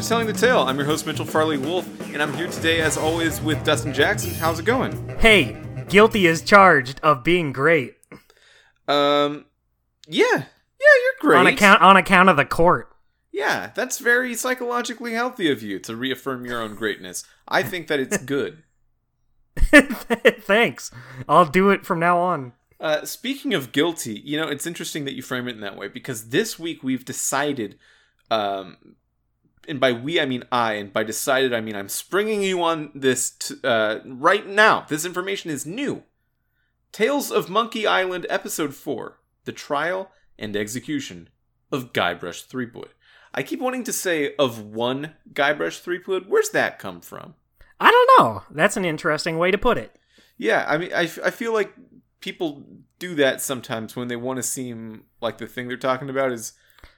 to Telling the Tale. I'm your host, Mitchell Farley Wolf, and I'm here today, as always, with Dustin Jackson. How's it going? Hey, guilty is charged of being great Um, yeah, yeah, you're great. on account on account of the court. Yeah, that's very psychologically healthy of you to reaffirm your own greatness. I think that it's good. Thanks. I'll do it from now on. Uh, speaking of guilty, you know, it's interesting that you frame it in that way because this week we've decided, um, and by we I mean I, and by decided I mean I'm springing you on this t- uh, right now. This information is new. Tales of Monkey Island, Episode 4 The Trial and Execution of Guybrush Threepwood. I keep wanting to say of one Guybrush Threepwood. Where's that come from? I don't know. That's an interesting way to put it. Yeah, I mean, I, f- I feel like people do that sometimes when they want to seem like the thing they're talking about is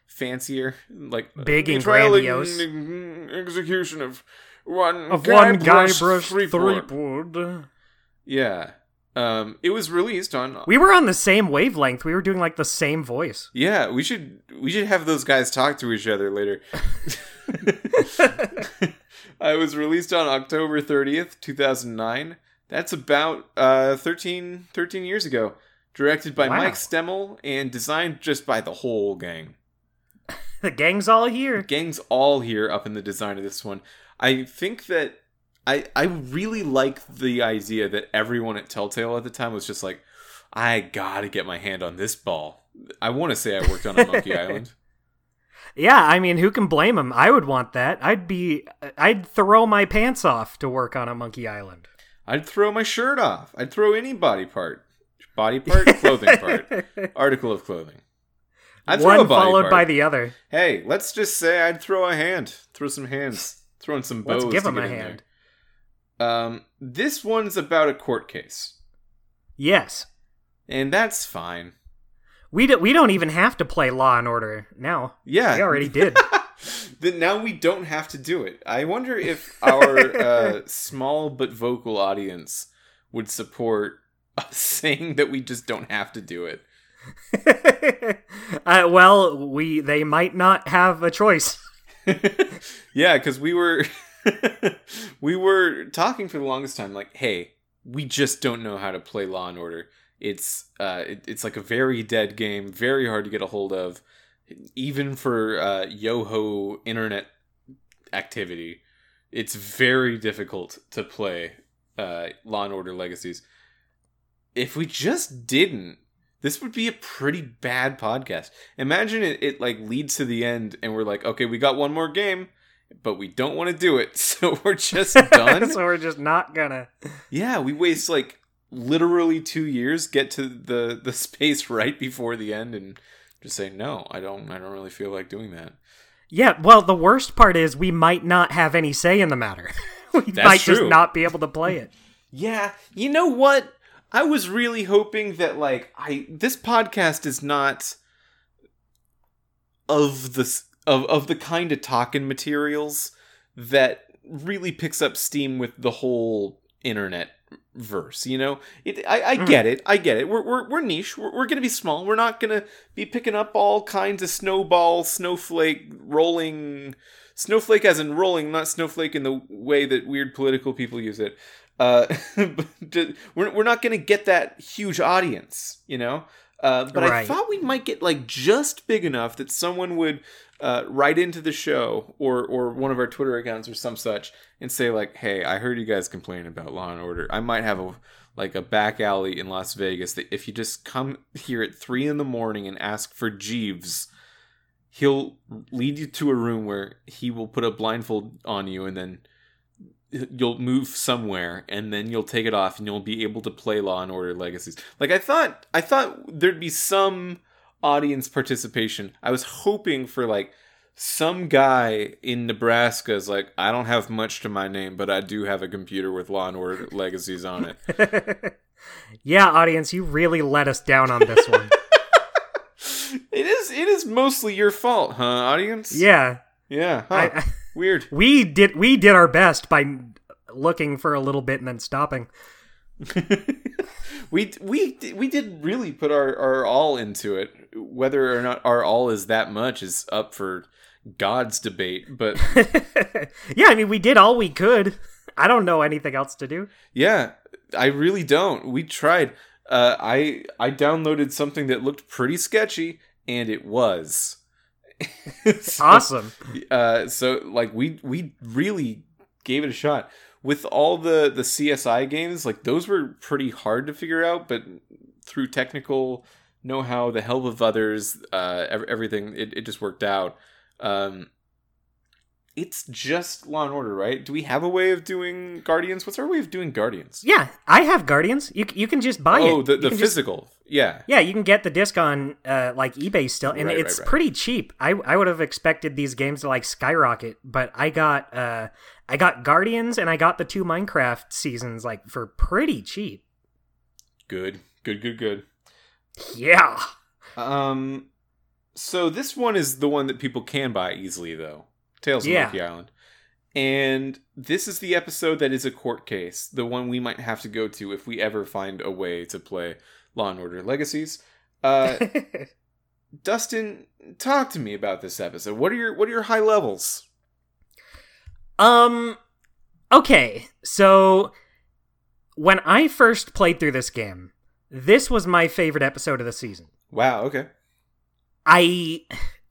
fancier, like Big and grandiose. and execution of one Of one Guybrush Threepwood. Threepwood. Yeah, um, it was released on. We were on the same wavelength. We were doing like the same voice. Yeah, we should we should have those guys talk to each other later. I was released on October 30th, 2009. That's about uh 13 13 years ago. Directed by Wow. Mike Stemmle and designed just by the whole gang. The gang's all here. Gang's all here up in the design of this one. I think that I I really like the idea that everyone at Telltale at the time was just like I got to get my hand on this ball. I want to say I worked on a Monkey Island. Yeah, I mean, who can blame him? I would want that. I'd be, I'd throw my pants off to work on a Monkey Island. I'd throw my shirt off. I'd throw any body part. Body part, clothing part, article of clothing. I'd One followed part. by the other. Hey, let's just say I'd throw a hand. Throw some hands. Throwing some bows. Let's give him a hand. Um, this one's about a court case, Yes, and that's fine. we do, we don't even have to play Law and Order now. Yeah, We already did. then now we don't have to do it. I wonder if our uh, small but vocal audience would support us saying that we just don't have to do it. uh, well, we they might not have a choice. yeah, because we were we were talking for the longest time, like, hey, we just don't know how to play Law and Order. It's uh, it, it's like a very dead game, very hard to get a hold of, even for uh, yo-ho internet activity. It's very difficult to play uh, Law and Order Legacies. If we just didn't, this would be a pretty bad podcast. Imagine it, it like leads to the end, and we're like, okay, we got one more game, but we don't want to do it, so we're just done. so we're just not gonna. yeah, we waste like literally two years, get to the the space right before the end, and just say no. I don't. I don't really feel like doing that. Yeah, well, the worst part is we might not have any say in the matter. we That's might just not be able to play it. Yeah, you know what? I was really hoping that like I this podcast is not of the of of the kind of talking materials that really picks up steam with the whole internet verse you know? It i, I hmm. get it i get it. We're, we're, we're niche we're, we're gonna be small. We're not gonna be picking up all kinds of snowball snowflake rolling snowflake as in rolling not snowflake in the way that weird political people use it uh, we're, we're not going to get that huge audience, you know? Uh, but I thought we might get like just big enough that someone would uh, write into the show or or one of our Twitter accounts or some such and say like, "Hey, I heard you guys complain about Law and Order. I might have a like a back alley in Las Vegas that if you just come here at three in the morning and ask for Jeeves, he'll lead you to a room where he will put a blindfold on you and then you'll move somewhere and then you'll take it off and you'll be able to play Law and Order Legacies. Like I thought I thought there'd be some audience participation. I was hoping for like some guy in Nebraska is like, I don't have much to my name, but I do have a computer with Law and Order Legacies on it. yeah, audience, you really let us down on this one. it is it is mostly your fault, huh, audience? yeah, Yeah. Huh. I, I, Weird. we did we did our best by looking for a little bit and then stopping. we we we did really put our, our all into it. Whether or not our all is that much is up for gods debate, but yeah, I mean, we did all we could. I don't know anything else to do. yeah, I really don't. We tried. Uh, I I downloaded something that looked pretty sketchy, and it was. So- Awesome. uh so like we we really gave it a shot with all the the csi games like those were pretty hard to figure out but through technical know-how the help of others uh everything it, it just worked out um it's just law and order right do we have a way of doing guardians what's our way of doing guardians Yeah, I have Guardians. You you can just buy it. oh the, the can just- physical yeah yeah, you can get the disc on uh, like eBay still, and Right, right, it's right. pretty cheap. I I would have expected these games to like skyrocket, but I got uh I got Guardians and I got the two Minecraft seasons like for pretty cheap. good good good good Yeah. Um, so this one is the one that people can buy easily, though. Tales of Yeah. Monkey Island, and this is the episode that is a court case, the one we might have to go to if we ever find a way to play Law and Order Legacies. Uh, Dustin, talk to me about this episode. What are your what are your high levels? Um okay, so when I first played through this game, this was my favorite episode of the season. Wow. Okay. I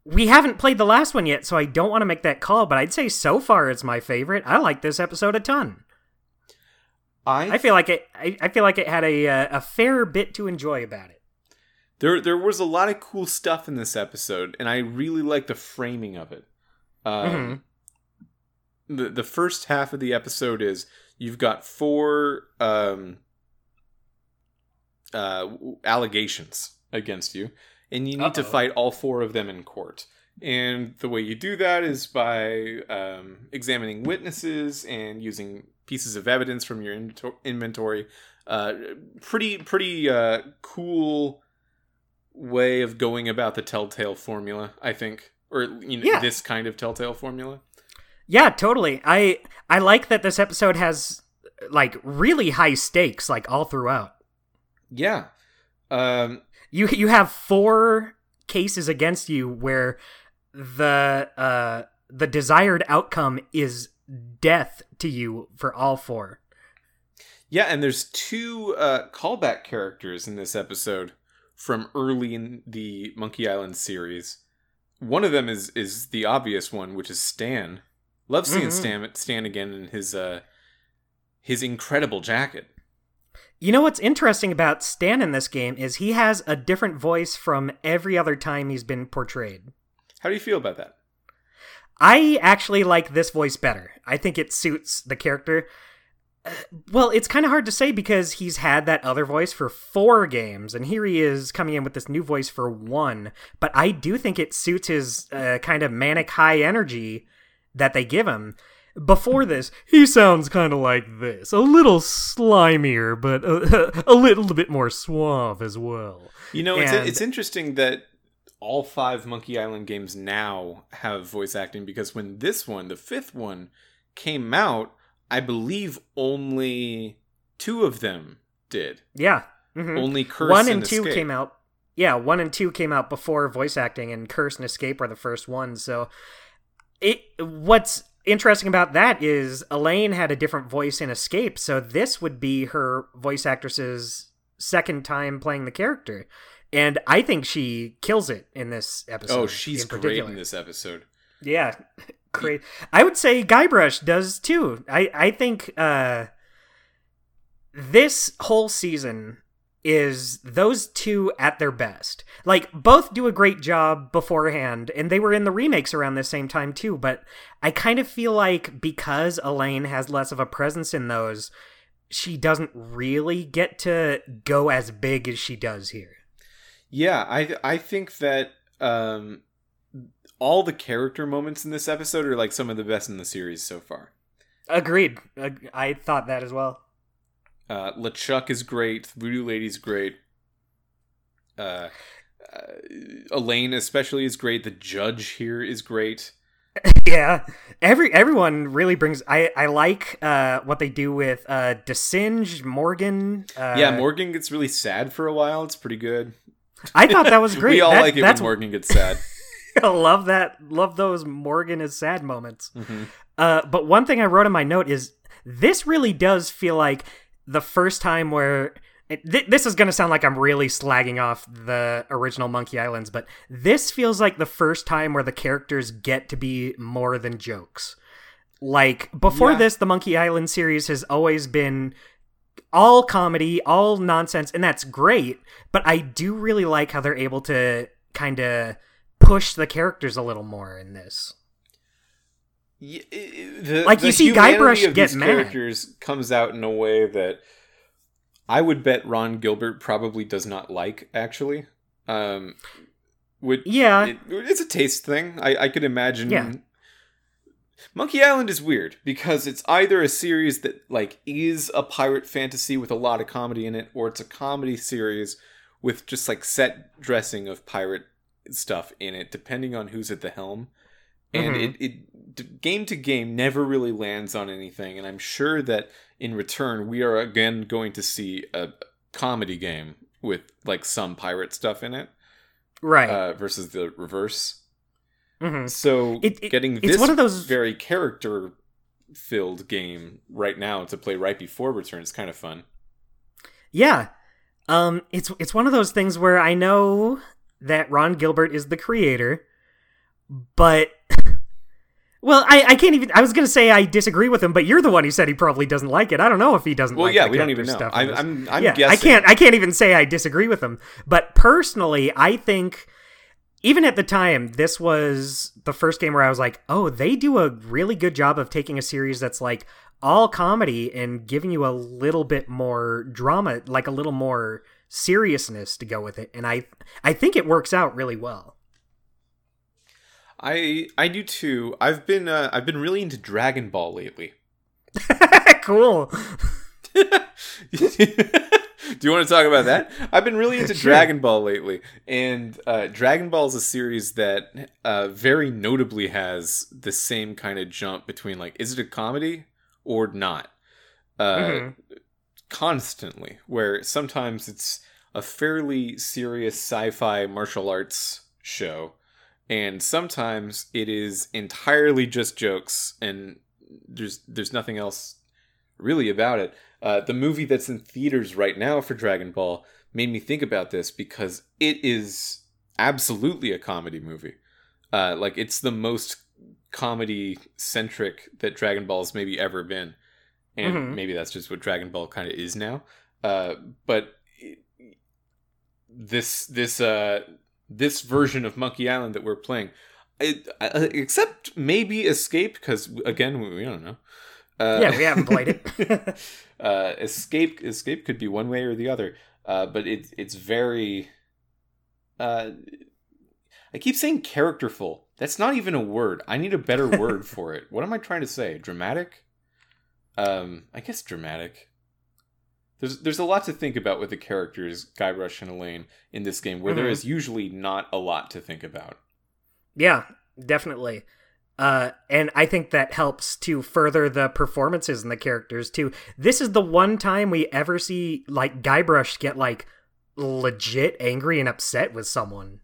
we haven't played the last one yet, so I don't want to make that call, but I'd say so far it's my favorite. I like this episode a ton. I I feel like it I, I feel like it had a uh, a fair bit to enjoy about it. there there was a lot of cool stuff in this episode, and I really like the framing of it. Um, the the first half of the episode is you've got four um, uh, allegations against you, and you need to Uh-oh. fight all four of them in court. And the way you do that is by um, examining witnesses and using pieces of evidence from your inventory. Uh, pretty pretty uh, cool way of going about the Telltale formula, I think, or you know Yeah. this kind of Telltale formula. Yeah, totally. I I like that this episode has like really high stakes like all throughout. Yeah. Um, You you have four cases against you where the uh the desired outcome is death to you for all four. yeah, and there's two uh, callback characters in this episode from early in the Monkey Island series. One of them is is the obvious one, which is Stan. Love seeing Mhm. Stan Stan again in his uh his incredible jacket. You know what's interesting about Stan in this game is he has a different voice from every other time he's been portrayed. How do you feel about that? I actually like this voice better. I think it suits the character. Uh, well, it's kind of hard to say because he's had that other voice for four games, and here he is coming in with this new voice for one. But I do think it suits his uh, kind of manic high energy that they give him. Before this, he sounds kind of like this a little slimier, but a, a little bit more suave as well. You know, it's And- it's interesting that all five Monkey Island games now have voice acting because when this one, the fifth one, came out, I believe only two of them did. Yeah. mhm. Only Curse one and and two Escape. came out yeah one and two came out before voice acting and curse and escape were the first ones so it what's interesting about that is elaine had a different voice in escape so this would be her voice actress's second time playing the character and i think she kills it in this episode Oh, she's in great particular. in this episode. Yeah, great. I would say Guybrush does too. I I think uh, this whole season is those two at their best. Like both do a great job beforehand, and they were in the remakes around the same time too. But I kind of feel like because Elaine has less of a presence in those, she doesn't really get to go as big as she does here. Yeah, I I think that um, all the character moments in this episode are like some of the best in the series so far. Agreed. Ag- I thought that as well. Uh, LeChuck is great. Voodoo Lady's great. Uh, uh, Elaine especially is great. The judge here is great. yeah every everyone really brings i i like uh what they do with uh de Singe morgan uh, yeah, Morgan gets really sad for a while. It's pretty good. i thought that was great we all That- like it when Morgan gets sad. I love that. Love those Morgan is sad moments. Mm-hmm. Uh, but one thing I wrote in my note is this really does feel like the first time where this is going to sound like I'm really slagging off the original Monkey Islands, but this feels like the first time where the characters get to be more than jokes. Like before Yeah. this, the Monkey Island series has always been all comedy, all nonsense, and that's great. But I do really like how they're able to kind of push the characters a little more in this. Y- i- the, Like, the you see Guybrush of get these mad. characters comes out in a way that I would bet Ron Gilbert probably does not like. Actually, um, would Yeah, it, it's a taste thing. I, I could imagine. Yeah. Monkey Island is weird because it's either a series that like is a pirate fantasy with a lot of comedy in it, or it's a comedy series with just like set dressing of pirate stuff in it, depending on who's at the helm. And Mhm. it, it game to game never really lands on anything, and I'm sure that in return we are again going to see a comedy game with like some pirate stuff in it right. uh, versus the reverse. hmm So It- it- getting it's this one of those- very character filled game right now to play right before return is kind of fun. Yeah. Um it's it's one of those things where I know that Ron Gilbert is the creator, but well, I, I can't even I was gonna say I disagree with him, but you're the one who said he probably doesn't like it. I don't know if he doesn't Well, like yeah, we don't even know. stuff I'm. I'm, I'm yeah, guessing. I can't I can't even say I disagree with him. But personally, I think even at the time, this was the first game where I was like, oh, they do a really good job of taking a series that's like all comedy and giving you a little bit more drama, like a little more seriousness to go with it. And I I think it works out really well. I I do too. I've been uh, I've been really into Dragon Ball lately. cool. Do you want to talk about that? I've been really into Sure. Dragon Ball lately, and uh, Dragon Ball is a series that uh, very notably has the same kind of jump between like, is it a comedy or not? Uh, Mhm. Constantly, where sometimes it's a fairly serious sci-fi martial arts show, and sometimes it is entirely just jokes, and there's there's nothing else really about it. Uh, the movie that's in theaters right now for Dragon Ball made me think about this because it is absolutely a comedy movie. Uh, like it's the most comedy centric that Dragon Ball's maybe ever been, and Mhm. maybe that's just what Dragon Ball kind of is now. Uh, but it- this this uh this version of Monkey Island that we're playing, it, uh, except maybe Escape because again we, we don't know. Uh, Yeah, we haven't played it. uh, escape escape could be one way or the other, uh, but it's it's very. Uh, I keep saying characterful. That's not even a word. I need a better word for it. What am I trying to say? Dramatic? Um, I guess dramatic. There's there's a lot to think about with the characters Guybrush and Elaine in this game, where there Mhm. is usually not a lot to think about. Yeah, definitely. Uh, and I think that helps to further the performances and the characters too. This is the one time we ever see like Guybrush get like legit angry and upset with someone,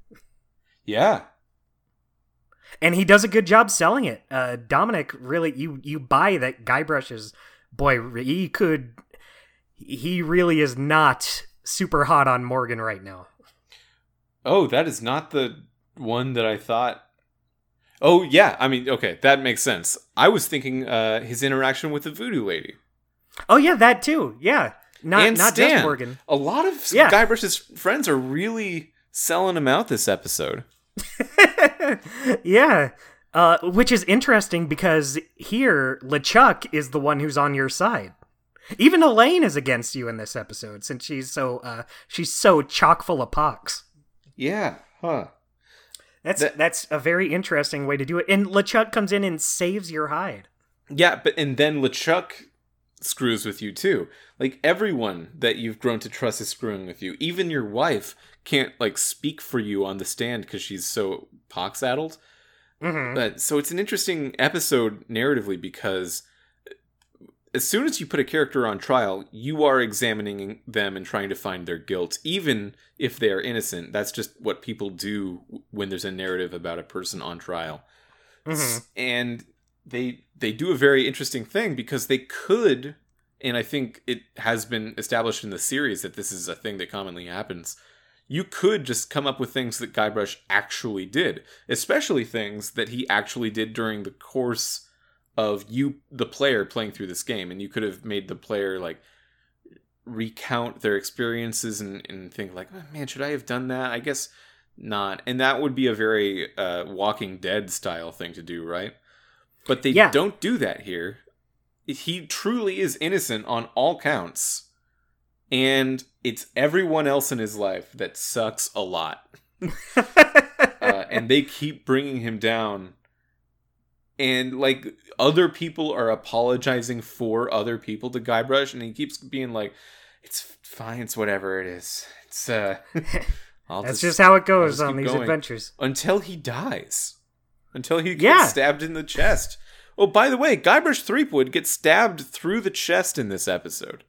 Yeah, and he does a good job selling it. Uh, Dominic really, you you buy that Guybrush is boy, he could, he really is not super hot on Morgan right now. Oh, that is not the one that I thought. Oh yeah, I mean, okay, that makes sense. I was thinking uh, his interaction with the voodoo lady Oh yeah, that too. Yeah, not and not Stan. just Morgan. A lot of Yeah. Guybrush's friends are really selling him out this episode. yeah. Uh, which is interesting because here LeChuck is the one who's on your side. Even Elaine is against you in this episode since she's so uh, she's so chock full of pox. Yeah, huh? That's That- that's a very interesting way to do it. And LeChuck comes in and saves your hide. Yeah, but and then LeChuck screws with you too. Like everyone that you've grown to trust is screwing with you. Even your wife can't like speak for you on the stand because she's so pox addled. hmm But so it's an interesting episode narratively because as soon as you put a character on trial, you are examining them and trying to find their guilt, even if they are innocent. That's just what people do when there's a narrative about a person on trial. Mhm. And they they do a very interesting thing because they could and I think it has been established in the series that this is a thing that commonly happens. You could just come up with things that Guybrush actually did, especially things that he actually did during the course of you, the player, playing through this game. And you could have made the player like recount their experiences and, and think like, oh, man, should I have done that? I guess not. And that would be a very uh, Walking Dead style thing to do, right? But they Yeah. don't do that here. He truly is innocent on all counts. And it's everyone else in his life that sucks a lot. Uh, and they keep bringing him down. And like other people are apologizing for other people to Guybrush, and he keeps being like, "It's fine, it's whatever it is. It's uh, I'll That's just how it goes on these going. adventures. until he dies, until he gets Yeah. stabbed in the chest." Oh, by the way, Guybrush Threepwood gets stabbed through the chest in this episode.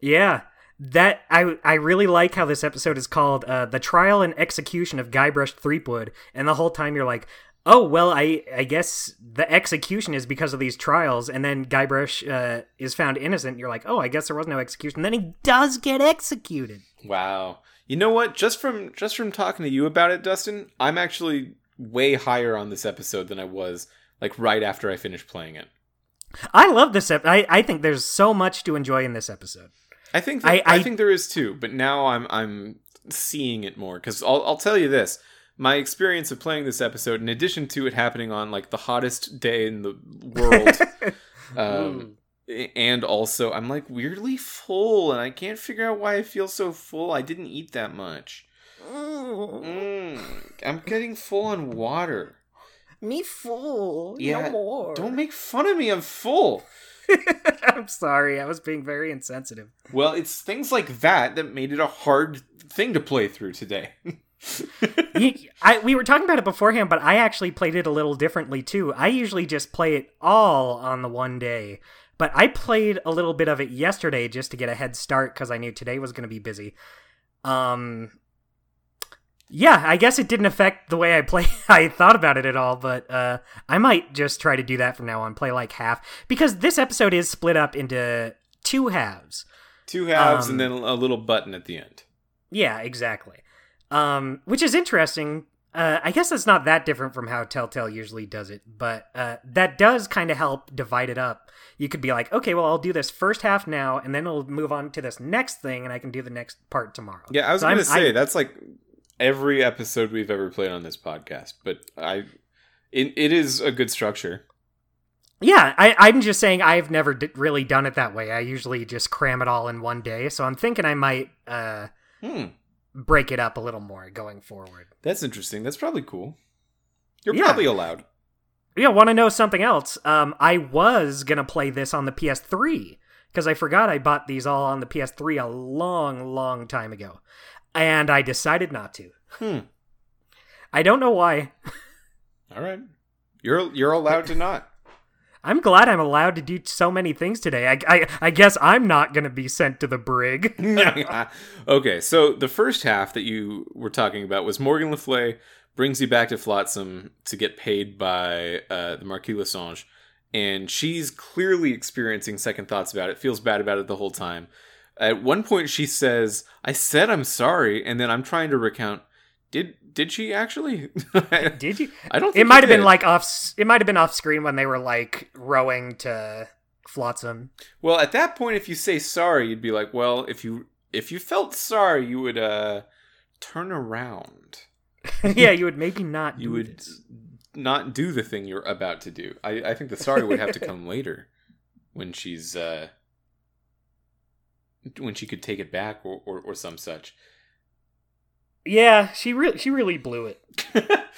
Yeah. That I I really like how this episode is called uh, "The Trial and Execution of Guybrush Threepwood," and the whole time you're like, "Oh well, I I guess the execution is because of these trials," and then Guybrush uh, is found innocent. You're like, "Oh, I guess there was no execution." Then he does get executed. Wow. You know what? Just from just from talking to you about it, Dustin, I'm actually way higher on this episode than I was like right after I finished playing it. I love this. Ep- I I think there's so much to enjoy in this episode. I think that, I- I, I- think there is too, but now I'm I'm seeing it more because I'll I'll tell you this. My experience of playing this episode, in addition to it happening on like the hottest day in the world, um, and also I'm like weirdly full, and I can't figure out why I feel so full. I didn't eat that much. Mm, I'm getting full on water. Me full. Yeah, Don't make fun of me. I'm full. I'm sorry. I was being very insensitive. Well, it's things like that that made it a hard thing to play through today. You- I, we were talking about it beforehand, but I actually played it a little differently too. I usually just play it all on the one day, but I played a little bit of it yesterday just to get a head start because I knew today was going to be busy. Um, yeah, I guess it didn't affect the way I play. I thought about it at all, but uh, I might just try to do that from now on. Play like half because this episode is split up into two halves. Two halves Um, and then a little button at the end. Yeah, exactly. Um, which is interesting. Uh, I guess that's not that different from how Telltale usually does it, but uh, that does kind of help divide it up. You could be like, okay, well, I'll do this first half now, and then I'll move on to this next thing, and I can do the next part tomorrow. Yeah, I was So gonna say I- that's like every episode we've ever played on this podcast, but I, it, it is a good structure. Yeah, I, I'm just saying I've never d- really done it that way. I usually just cram it all in one day, so I'm thinking I might uh, Hmm, break it up a little more going forward. that's interesting. That's probably cool. You're Yeah. probably allowed. Yeah, want to know something else? Um, I was gonna play this on the PS3 because I forgot I bought these all on the PS3 a long, long time ago, and I decided not to. Hmm. I don't know why. All right. You're you're allowed to not. I'm glad I'm allowed to do so many things today. I, I, I guess I'm not gonna be sent to the brig. okay, so the first half that you were talking about was Morgan Le Fay brings you back to Flotsam to get paid by uh, the Marquis Lessange, and she's clearly experiencing second thoughts about it, feels bad about it the whole time. At one point, she says, "I said I'm sorry," and then I'm trying to recount. Did did she actually? Did you? I don't. Think It might have been like off. It might have been off screen when they were like rowing to Flotsam. Well, at that point, if you say sorry, you'd be like, well, if you if you felt sorry, you would uh turn around. yeah, you would maybe not. You do would this. not do the thing you're about to do. I, I think the sorry would have to come later, when she's uh when she could take it back or or, or some such. Yeah, she really she really blew it.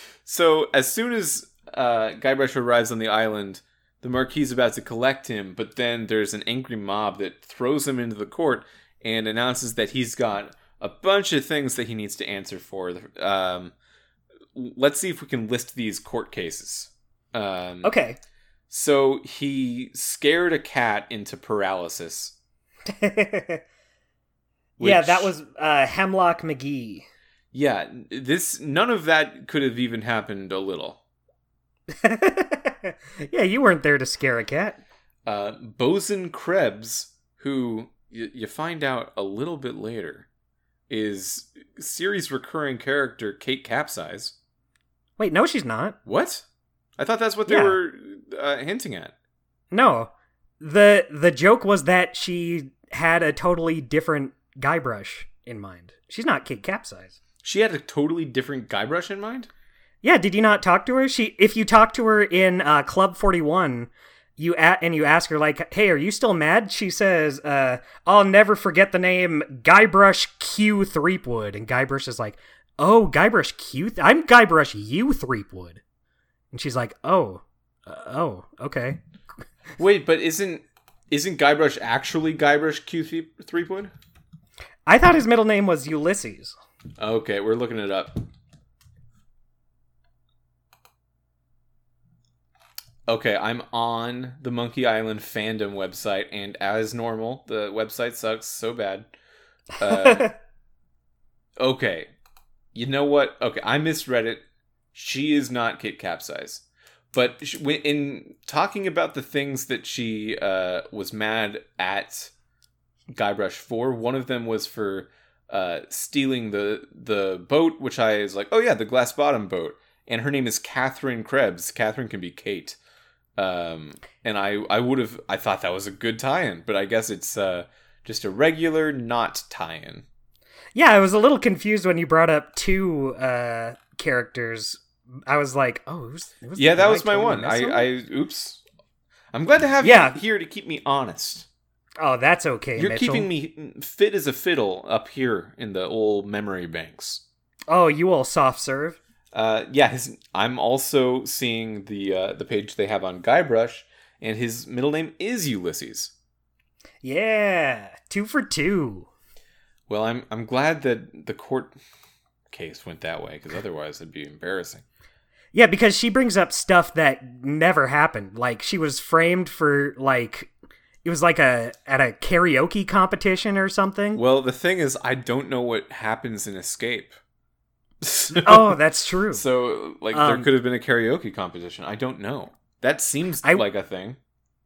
so as soon as uh, Guybrush arrives on the island, the Marquis is about to collect him, but then there's an angry mob that throws him into the court and announces that he's got a bunch of things that he needs to answer for. Um, let's see if we can list these court cases. Um, Okay. So he scared a cat into paralysis. yeah, that was uh, Hemlock McGee. Yeah, this none of that could have even happened a little. yeah, you weren't there to scare a cat. Uh, Bosun Krebs, who y- you find out a little bit later, is series recurring character Kate Capsize. Wait, no, she's not. What? I thought that's what they Yeah. were uh, hinting at. No, the the joke was that she had a totally different Guybrush in mind. She's not Kate Capsize. She had a totally different Guybrush in mind. Yeah, did you not talk to her? She, if you talk to her in uh, Club Forty One, you a- and you ask her like, "Hey, are you still mad?" She says, uh, "I'll never forget the name Guybrush Q Threepwood." And Guybrush is like, "Oh, Guybrush Q, th- I'm Guybrush U Threepwood," and she's like, "Oh, uh, oh, okay." Wait, but isn't isn't Guybrush actually Guybrush Q Thre- Threepwood? I thought his middle name was Ulysses. Okay, we're looking it up. Okay, I'm on the Monkey Island fandom website, and as normal, the website sucks so bad. Uh, okay, you know what? Okay, I misread it. She is not Kit Capsize, but sh- when- in talking about the things that she uh, was mad at Guybrush for, one of them was for uh, stealing the the boat, which I is like, oh yeah, the glass bottom boat, and her name is Catherine Krebs. Catherine can be Kate, um, and I I would have I thought that was a good tie-in, but I guess it's uh, just a regular not tie-in. yeah, I was a little confused when you brought up two uh, characters. I was like, "Oh, it was, it was Yeah, that was my one. I? I oops. I'm glad to have Yeah. you here to keep me honest. Oh, that's okay. You're Mitchell. keeping me fit as a fiddle up here in the old memory banks. Oh, you all soft serve. Uh, yeah, his, I'm also seeing the uh, the page they have on Guybrush, and his middle name is Ulysses. Yeah, two for two. Well, I'm I'm glad that the court case went that way because otherwise it'd be embarrassing. Yeah, because she brings up stuff that never happened. Like she was framed for like it was like a at a karaoke competition or something. Well, the thing is, I don't know what happens in Escape. oh, that's true. so like there Um, could have been a karaoke competition. I don't know. That seems I- like a thing.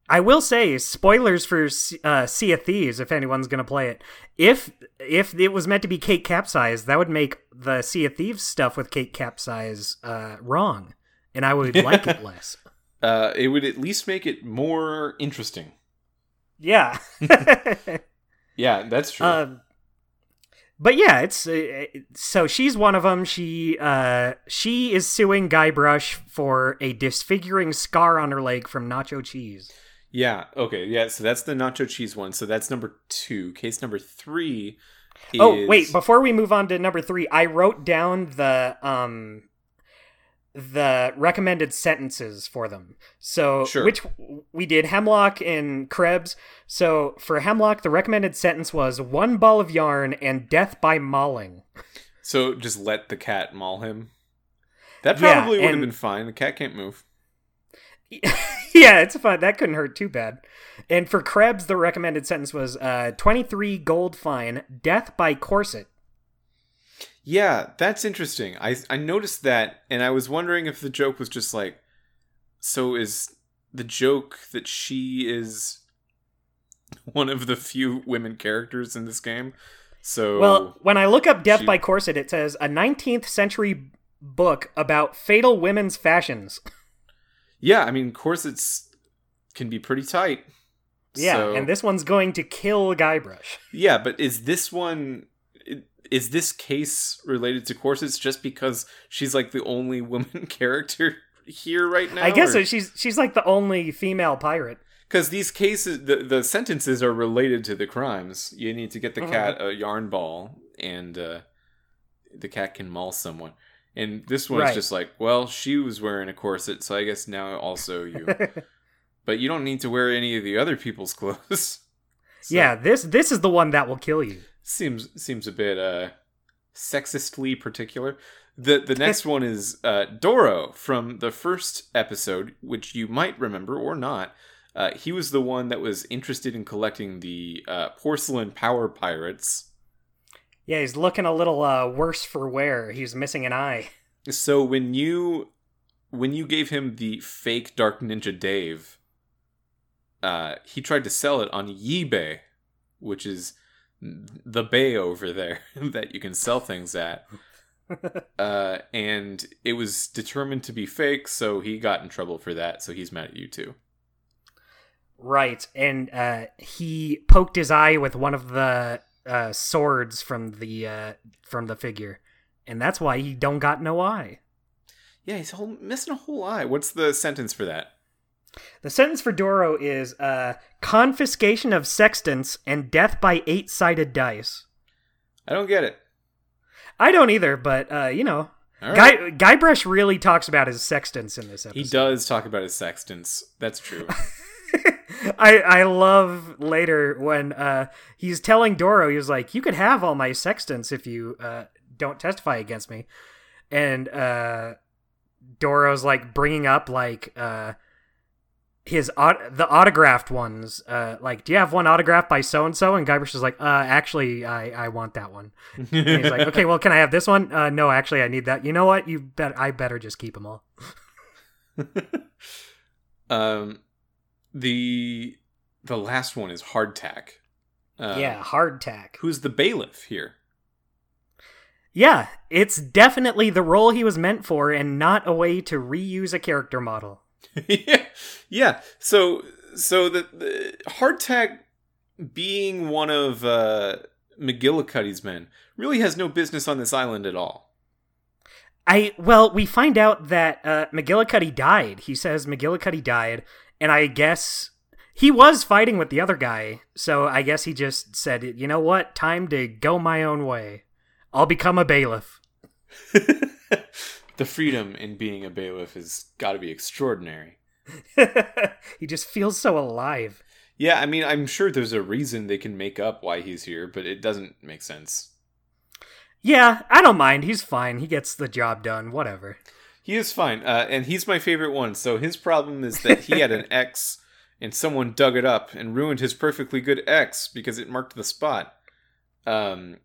I will say spoilers for uh, Sea of Thieves if anyone's gonna play it. If if it was meant to be Kate Capsize, that would make the Sea of Thieves stuff with Kate Capsize uh, wrong, and I would like it less. Uh, it would at least make it more interesting. Yeah. Yeah, that's true. um, but yeah, it's uh, so she's one of them. She uh she is suing Guybrush for a disfiguring scar on her leg from nacho cheese. Yeah. Okay. Yeah. So that's the nacho cheese one. So that's number two. Case number three. Is... Oh wait, before we move on to number three, I wrote down the um the recommended sentences for them. So Sure. which we did Hemlock and Krebs. So for Hemlock, the recommended sentence was one ball of yarn and death by mauling. So just let the cat maul him. That Yeah, probably would have been fine. The cat can't move. yeah, it's fine. That couldn't hurt too bad. And for Krebs, the recommended sentence was uh, 23 gold fine, death by corset. Yeah, that's interesting. I I noticed that, and I was wondering if the joke was just like, so is the joke that she is one of the few women characters in this game? So Well, when I look up death she- by corset, it says a 19th century book about fatal women's fashions. yeah, I mean corsets can be pretty tight. Yeah, So- and this one's going to kill Guybrush. Yeah, but is this one is this case related to corsets just because she's like the only woman character here right now? I guess or- so. She's she's like the only female pirate. because these cases the, the sentences are related to the crimes you need to get the Mhm. cat a yarn ball and uh, the cat can maul someone and this one's Right. just like well she was wearing a corset so i guess now also you but you don't need to wear any of the other people's clothes So, yeah, this this is the one that will kill you. Seems seems a bit uh sexistly particular. The the next one is uh, Doro from the first episode, which you might remember or not. Uh, he was the one that was interested in collecting the uh, porcelain power pirates. Yeah, he's looking a little uh, worse for wear. He's missing an eye. So when you when you gave him the fake Dark Ninja Dave, uh, he tried to sell it on eBay, which is the bay over there that you can sell things at. uh, and it was determined to be fake, so he got in trouble for that. So he's mad at you too. Right, and uh, he poked his eye with one of the uh, swords from the uh, from the figure, and that's why he don't got no eye. Yeah, he's whole, missing a whole eye. What's the sentence for that? The sentence for Doro is uh, confiscation of sextants and death by eight sided dice. I don't get it. I don't either, but uh, you know, All Guy right. Guybrush really talks about his sextants in this episode. He does talk about his sextants. That's true. I I love later when uh, he's telling Doro, he was like, "You could have all my sextants if you uh, don't testify against me," and uh, Doro's like bringing up like uh, his aut- the autographed ones. Uh, like, do you have one autographed by so and so? And Guybrush is like, "Uh, actually, I I want that one." And he's like, "Okay, well, can I have this one?" Uh, no, actually, I need that. You know what? You bet. I better just keep them all. um, the the last one is hardtack. Uh, yeah, hardtack. Who's the bailiff here? Yeah, it's definitely the role he was meant for and not a way to reuse a character model. yeah, yeah. So, so the, the hardtack being one of uh, McGillicuddy's men really has no business on this island at all. I well, we find out that uh, McGillicuddy died. He says McGillicuddy died, and I guess he was fighting with the other guy. So I guess he just said, "You know what? Time to go my own way. I'll become a bailiff." the freedom in being a bailiff has got to be extraordinary. he just feels so alive. Yeah, I mean, I'm sure there's a reason they can make up why he's here, but it doesn't make sense. Yeah, I don't mind. He's fine. He gets the job done. Whatever. He is fine, uh, and he's my favorite one. So his problem is that he had an X, and someone dug it up and ruined his perfectly good X because it marked the spot. Um,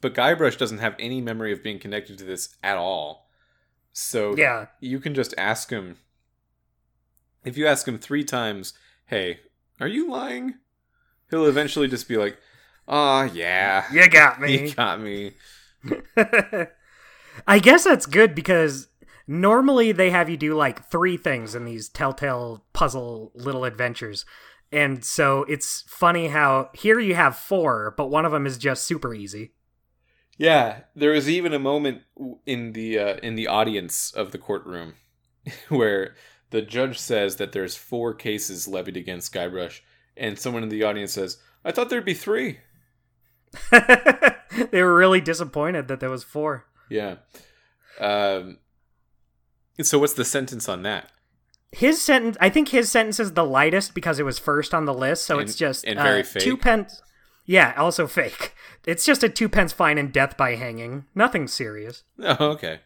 but Guybrush doesn't have any memory of being connected to this at all. So Yeah. you can just ask him. If you ask him three times, "Hey, are you lying?" He'll eventually just be like, "Ah, yeah, You got me. you got me." I guess that's good because normally they have you do like three things in these telltale puzzle little adventures. And so it's funny how here you have four, but one of them is just super easy. Yeah, there was even a moment in the uh, in the audience of the courtroom where the judge says that there's four cases levied against Guybrush, and someone in the audience says, "I thought there'd be three. they were really disappointed that there was four. Yeah. Um. So what's the sentence on that? His sentence, I think his sentence is the lightest because it was first on the list, so And- it's just and very uh, fake. two pence. Yeah, also fake. It's just a two pence fine and death by hanging. Nothing serious. Oh, okay.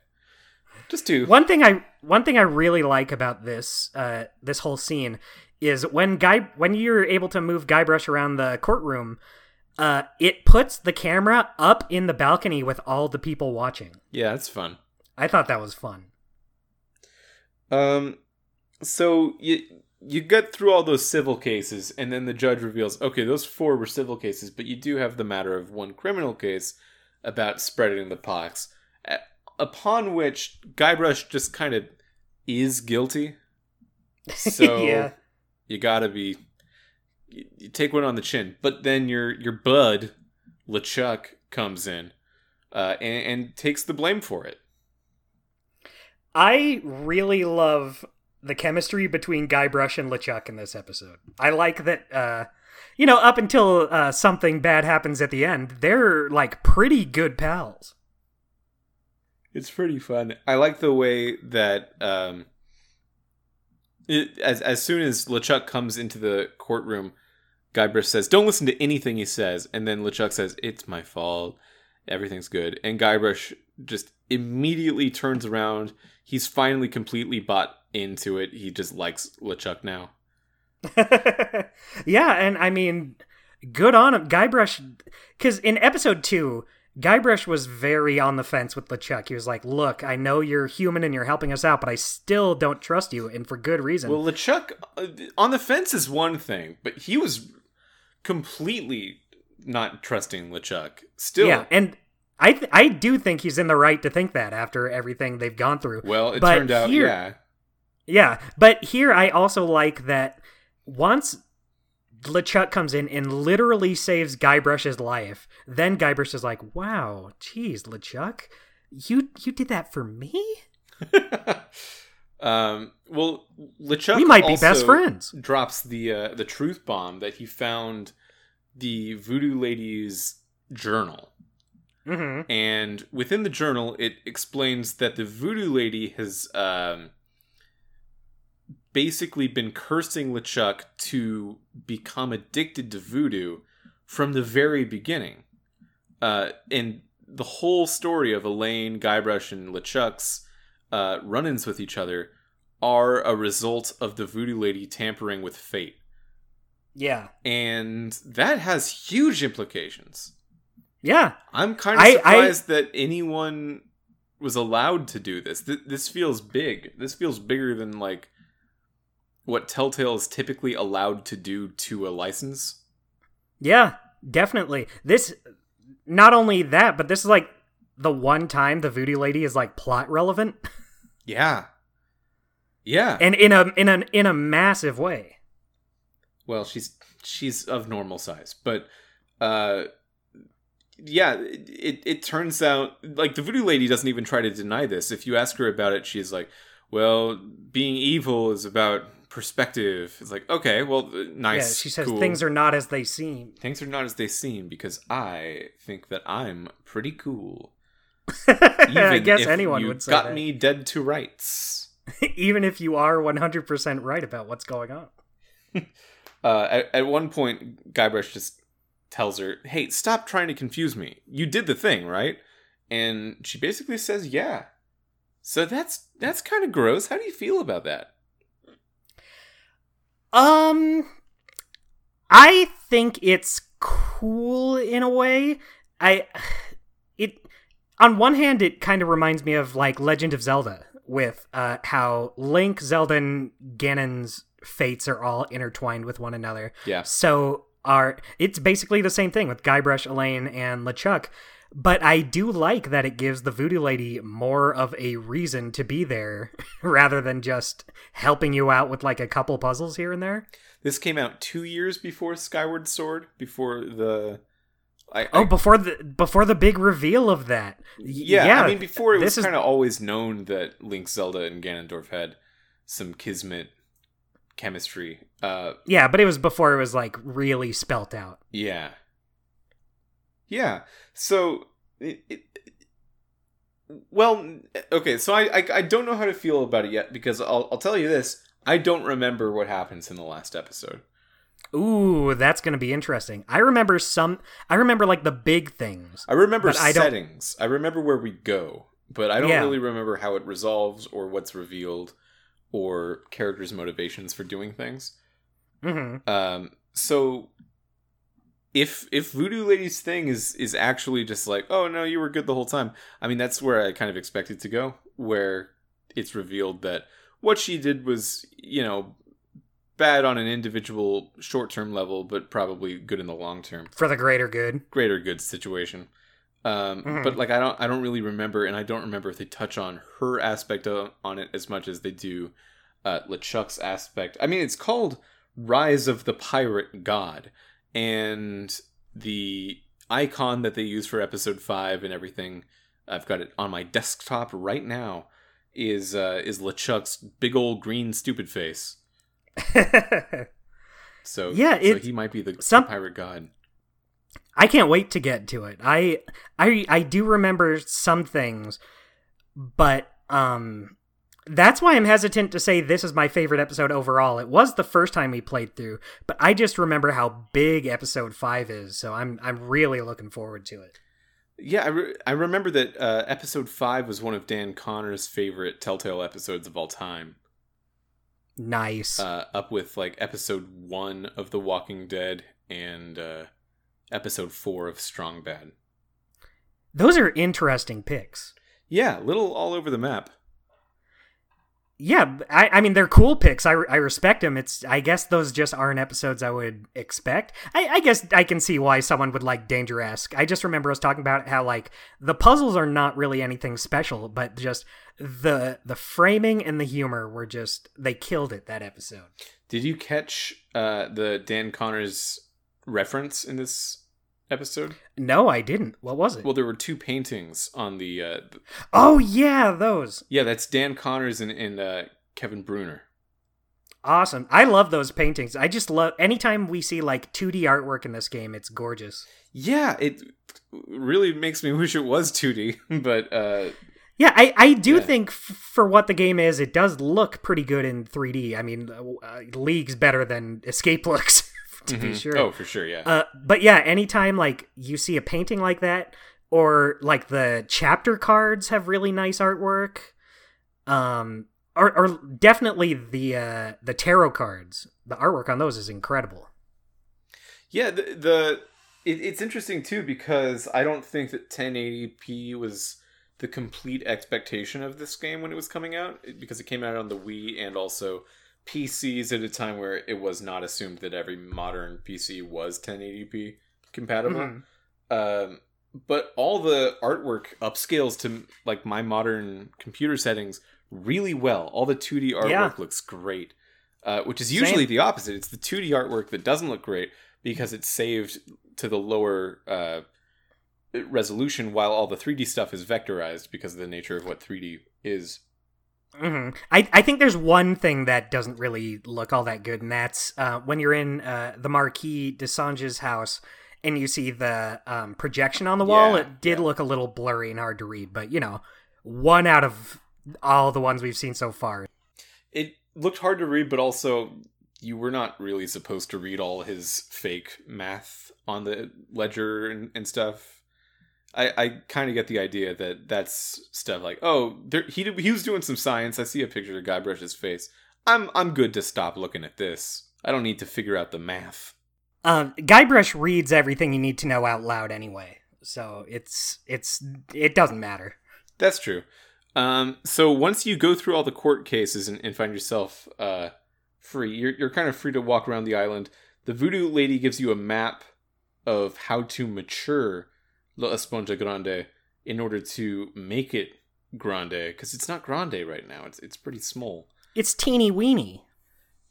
Just two. One thing I one thing I really like about this uh, this whole scene is when guy when you're able to move Guybrush around the courtroom, uh, it puts the camera up in the balcony with all the people watching. Yeah, that's fun. I thought that was fun. Um, so you you get through all those civil cases, and then the judge reveals, okay, those four were civil cases, but you do have the matter of one criminal case about spreading the pox. Upon which Guybrush just kind of is guilty. So Yeah. you gotta be you, you take one on the chin, but then your your bud LeChuck comes in uh, and, and takes the blame for it. I really love the chemistry between Guybrush and LeChuck in this episode. I like that. Uh, you know, up until uh, something bad happens at the end, they're like pretty good pals. It's pretty fun. I like the way that um, it, as as soon as LeChuck comes into the courtroom, Guybrush says, "Don't listen to anything he says," and then LeChuck says, "It's my fault," everything's good. And Guybrush just immediately turns around. He's finally completely bought into it. He just likes LeChuck now. yeah, and I mean, good on him. Guybrush, because in episode two, Guybrush was very on the fence with LeChuck. He was like, "Look, I know you're human and you're helping us out, but I still don't trust you, and for good reason." Well, LeChuck uh, on the fence is one thing, but he was completely not trusting LeChuck. Still, yeah, and I th- I do think he's in the right to think that after everything they've gone through. well, it But turned out, here- yeah, Yeah, but here I also like that once LeChuck comes in and literally saves Guybrush's life, then Guybrush is like, "Wow, geez, LeChuck, you you did that for me? um, well, LeChuck we might be best friends." Drops the uh, the truth bomb that he found the voodoo lady's journal, Mm-hmm. and within the journal, it explains that the voodoo lady has um, basically been cursing LeChuck to become addicted to voodoo from the very beginning. Uh, and the whole story of Elaine, Guybrush, and LeChuck's uh, run ins with each other are a result of the voodoo lady tampering with fate. Yeah, And that has huge implications. yeah, I'm kind of I- I- surprised that anyone was allowed to do this. Th- this feels big. This feels bigger than like what Telltale is typically allowed to do to a license. yeah, definitely. This not only that, but this is like the one time the voodoo lady is like plot relevant, Yeah. Yeah. and in a in a in a massive way. well, she's she's of normal size, but uh yeah, it it turns out like the voodoo lady doesn't even try to deny this. If you ask her about it, she's like, "Well, being evil is about perspective." It's like, "Okay, well, uh, nice." yeah, she says cool. things are not as they seem. things are not as they seem because I think that I'm pretty cool. Yeah I guess if anyone would say got that. me dead to rights. even if you are 100% right about what's going on. Uh, at, at one point, Guybrush just tells her, "Hey, stop trying to confuse me. You did the thing, right?" And she basically says, "Yeah." So that's that's kind of gross. How do you feel about that? Um I think it's cool in a way. I it on one hand it kind of reminds me of like Legend of Zelda with uh how Link, Zelda and Ganon's fates are all intertwined with one another. Yeah, So are it's basically the same thing with Guybrush, Elaine, and LeChuck. But I do like that it gives the voodoo lady more of a reason to be there rather than just helping you out with like a couple puzzles here and there. this came out two years before Skyward Sword, before the. I, Oh, before the before the big reveal of that. Y- yeah, I mean, before it was kind of always known that Link, Zelda, and Ganondorf had some kismet chemistry. Uh, Yeah, but it was before it was like really spelt out. Yeah. Yeah. So it, it, well, okay. So I, I I don't know how to feel about it yet because I'll I'll tell you this. I don't remember what happens in the last episode. Ooh, that's going to be interesting. I remember some I remember like the big things. I remember But I settings. I remember where we go, but I don't Yeah. really remember how it resolves or what's revealed or characters' motivations for doing things. Mhm. Um, so if if Voodoo Lady's thing is is actually just like, oh no, you were good the whole time. I mean, that's where I kind of expected to go, where it's revealed that what she did was, you know, bad on an individual short term level, but probably good in the long term, For the greater good. greater good situation. Um, Mhm. But like, I don't, I don't really remember, and I don't remember if they touch on her aspect of, on it as much as they do uh, LeChuck's aspect. I mean, it's called Rise of the Pirate God, and the icon that they use for episode five and everything, I've got it on my desktop right now, is uh, is LeChuck's big old green stupid face. So Yeah, so it- he might be the, the some- pirate god. I can't wait to get to it. I I I do remember some things, but um that's why I'm hesitant to say this is my favorite episode overall. It was the first time we played through, but I just remember how big episode 5 is, so I'm I'm really looking forward to it. Yeah, I, re- I remember that uh, episode five was one of Dan Connors' favorite Telltale episodes of all time. Nice. Uh, up with like episode one of The Walking Dead and uh, episode four of Strong Bad. Those are interesting picks. Yeah, little all over the map. Yeah, I, I mean they're cool picks. I, I respect them. It's I guess those just aren't episodes I would expect. I, I guess I can see why someone would like Dangeresque. I just remember us talking about how like the puzzles are not really anything special, but just the the framing and the humor were just they killed it that episode. Did you catch uh, the Dan Connors reference in this episode? No, I didn't. What was it? Well, there were two paintings on the. Uh, oh yeah, those. yeah, that's Dan Connors and, and uh, Kevin Bruner. Awesome. I love those paintings. I just love anytime we see like 2D artwork in this game, it's gorgeous. Yeah, it really makes me wish it was 2D, but uh, Yeah, I, I do Yeah. think f- for what the game is, it does look pretty good in 3D. I mean, uh, leagues better than Escape looks, to be mhm. sure. Oh, for sure, yeah. Uh, but yeah, anytime like you see a painting like that, or like the chapter cards have really nice artwork, um, or, or definitely the uh, the tarot cards, the artwork on those is incredible. Yeah, the, the it, it's interesting too because I don't think that 1080p was the complete expectation of this game when it was coming out because it came out on the Wii and also PCs at a time where it was not assumed that every modern PC was 1080p compatible. Mhm. Um, but all the artwork upscales to like my modern computer settings really well. All the 2D artwork Yeah. looks great, uh, which is usually Same. the opposite. It's the 2D artwork that doesn't look great because it's saved to the lower uh, resolution, while all the 3D stuff is vectorized because of the nature of what 3D is. Hmm I, I think there's one thing that doesn't really look all that good, and that's uh, when you're in uh, the Marquis de Singe's house and you see the um, projection on the wall. Yeah, it did yeah. look a little blurry and hard to read, but you know, one out of all the ones we've seen so far. It looked hard to read, but also you were not really supposed to read all his fake math on the ledger and, and stuff. I, I kind of get the idea that that's stuff like, oh, there, he he was doing some science. I see a picture of Guybrush's face. I'm I'm good to stop looking at this. I don't need to figure out the math. Um, Guybrush reads everything you need to know out loud anyway, so it's it's it doesn't matter. That's true. Um, so once you go through all the court cases and, and find yourself uh, free, you're, you're kind of free to walk around the island. The voodoo lady gives you a map of how to mature La Esponja Grande in order to make it grande, because it's not grande right now. It's it's pretty small. It's teeny weeny.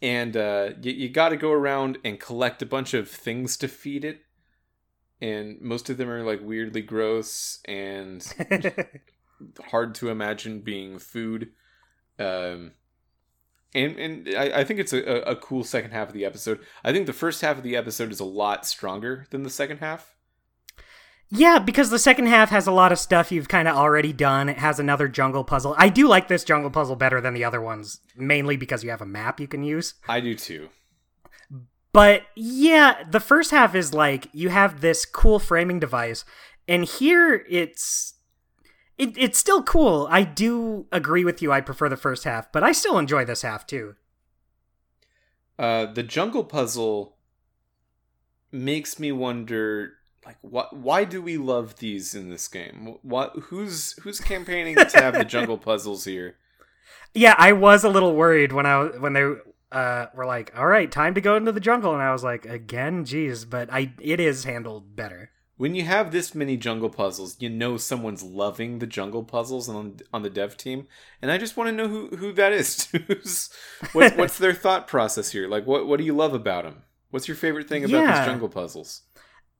And uh, you, you got to go around and collect a bunch of things to feed it. And most of them are like weirdly gross and hard to imagine being food. Um, and and I, I think it's a, a cool second half of the episode. I think the first half of the episode is a lot stronger than the second half. Yeah, because the second half has a lot of stuff you've kind of already done. It has another jungle puzzle. I do like this jungle puzzle better than the other ones, mainly because you have a map you can use. I do too. But yeah, the first half is like you have this cool framing device, and here it's it, it's still cool. I do agree with you. I prefer the first half, but I still enjoy this half too. Uh, the jungle puzzle makes me wonder, like, what? Why do we love these in this game? What? Who's who's campaigning to have the jungle puzzles here? Yeah, I was a little worried when I when they uh, were like, "All right, time to go into the jungle," and I was like, "Again, geez," but I it is handled better. When you have this many jungle puzzles, you know someone's loving the jungle puzzles on on the dev team, and I just want to know who who that is. Who's what's, what's their thought process here? Like, what what do you love about them? What's your favorite thing about Yeah. these jungle puzzles?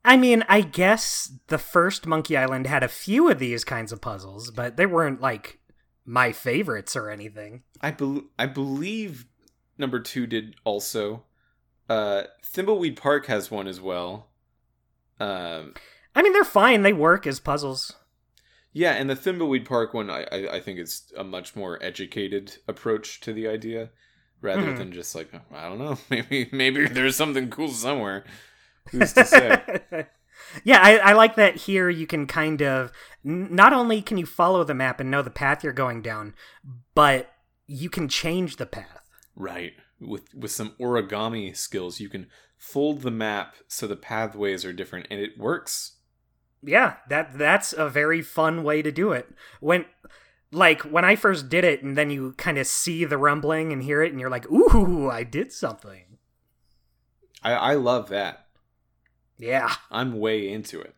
I mean, I guess the first Monkey Island had a few of these kinds of puzzles, but they weren't like my favorites or anything. I bel I believe number two did also. Uh, Thimbleweed Park has one as well. Um, I mean, they're fine. They work as puzzles. yeah, and the Thimbleweed Park one, I, I I think is a much more educated approach to the idea, rather Mhm. than just like I don't know, maybe maybe there's something cool somewhere. Who's to say? yeah, I, I like that here you can kind of not only can you follow the map and know the path you're going down, but you can change the path. Right. With with some origami skills, you can fold the map so the pathways are different and it works. Yeah, that that's a very fun way to do it. When like when I first did it and then you kind of see the rumbling and hear it and you're like, "Ooh, I did something." I I love that. Yeah. I'm way into it.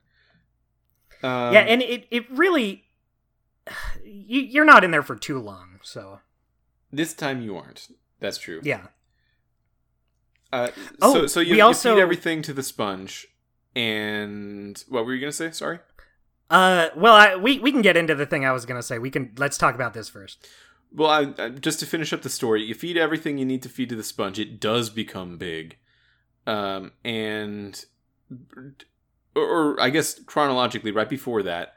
Um, yeah, and it it really you, you're not in there for too long, so this time you aren't. That's true. yeah. Uh, Oh, so so you, we you also- feed everything to the sponge, and what were you gonna say? Sorry. Uh, well, I, we we can get into the thing I was gonna say. We can let's talk about this first. Well, I, I, just to finish up the story, you feed everything you need to feed to the sponge. It does become big, um, and or, or I guess chronologically, right before that,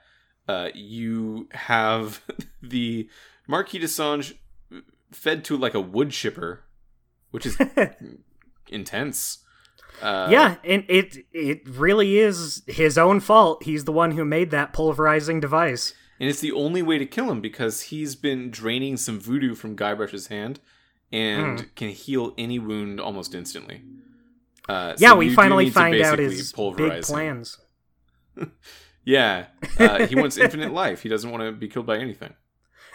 uh, you have the Marquis de Singe fed to like a wood chipper, which is intense. Uh, yeah, and it it really is his own fault. He's the one who made that pulverizing device. And it's the only way to kill him because he's been draining some voodoo from Guybrush's hand and Hmm. can heal any wound almost instantly. Uh, yeah, so we finally find out his big plans. Yeah, uh, he wants infinite life. He doesn't want to be killed by anything.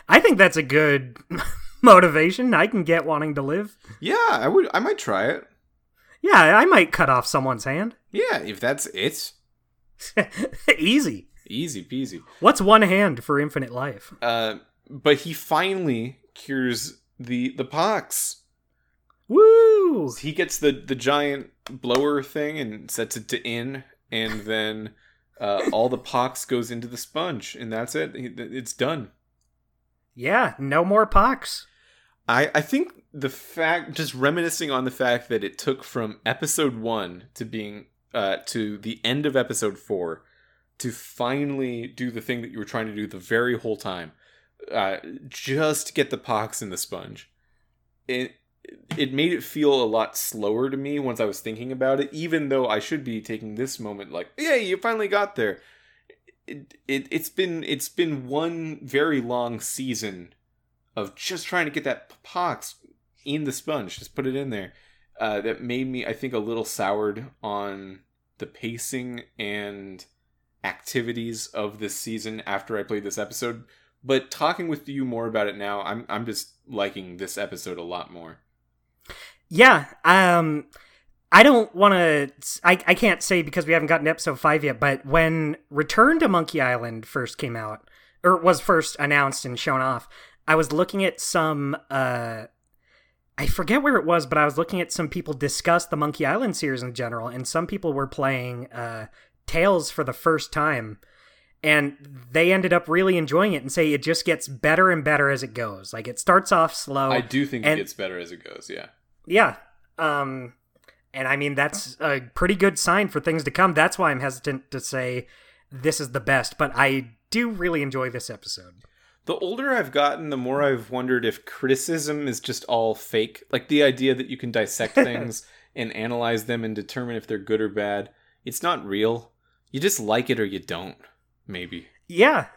I think that's a good motivation. I can get wanting to live. Yeah, I would. I might try it. Yeah, I might cut off someone's hand. Yeah, if that's it, Easy. easy peasy. What's one hand for infinite life? Uh, but he finally cures the the pox. Woo! He gets the the giant blower thing and sets it to in, and then uh, all the pox goes into the sponge, and that's it. It's done. Yeah, no more pox. I I think the fact, just reminiscing on the fact that it took from episode one to being uh to the end of episode four to finally do the thing that you were trying to do the very whole time, uh, just get the pox in the sponge. It it made it feel a lot slower to me once I was thinking about it, even though I should be taking this moment like, yeah, you finally got there. It, it it's been it's been one very long season of just trying to get that pox in the sponge, just put it in there. Uh, that made me, I think, a little soured on the pacing and activities of this season after I played this episode. But talking with you more about it now, I'm I'm just liking this episode a lot more. Yeah, um I don't want to I I can't say because we haven't gotten to episode 5 yet, but when Return to Monkey Island first came out or was first announced and shown off, I was looking at some uh I forget where it was, but I was looking at some people discuss the Monkey Island series in general and some people were playing uh Tales for the first time and they ended up really enjoying it and say it just gets better and better as it goes. Like it starts off slow. I do think and- it gets better as it goes. Yeah. Yeah. Um and I mean that's a pretty good sign for things to come. That's why I'm hesitant to say this is the best, but I do really enjoy this episode. The older I've gotten, the more I've wondered if criticism is just all fake. Like the idea that you can dissect things and analyze them and determine if they're good or bad. It's not real. You just like it or you don't. Maybe. Yeah.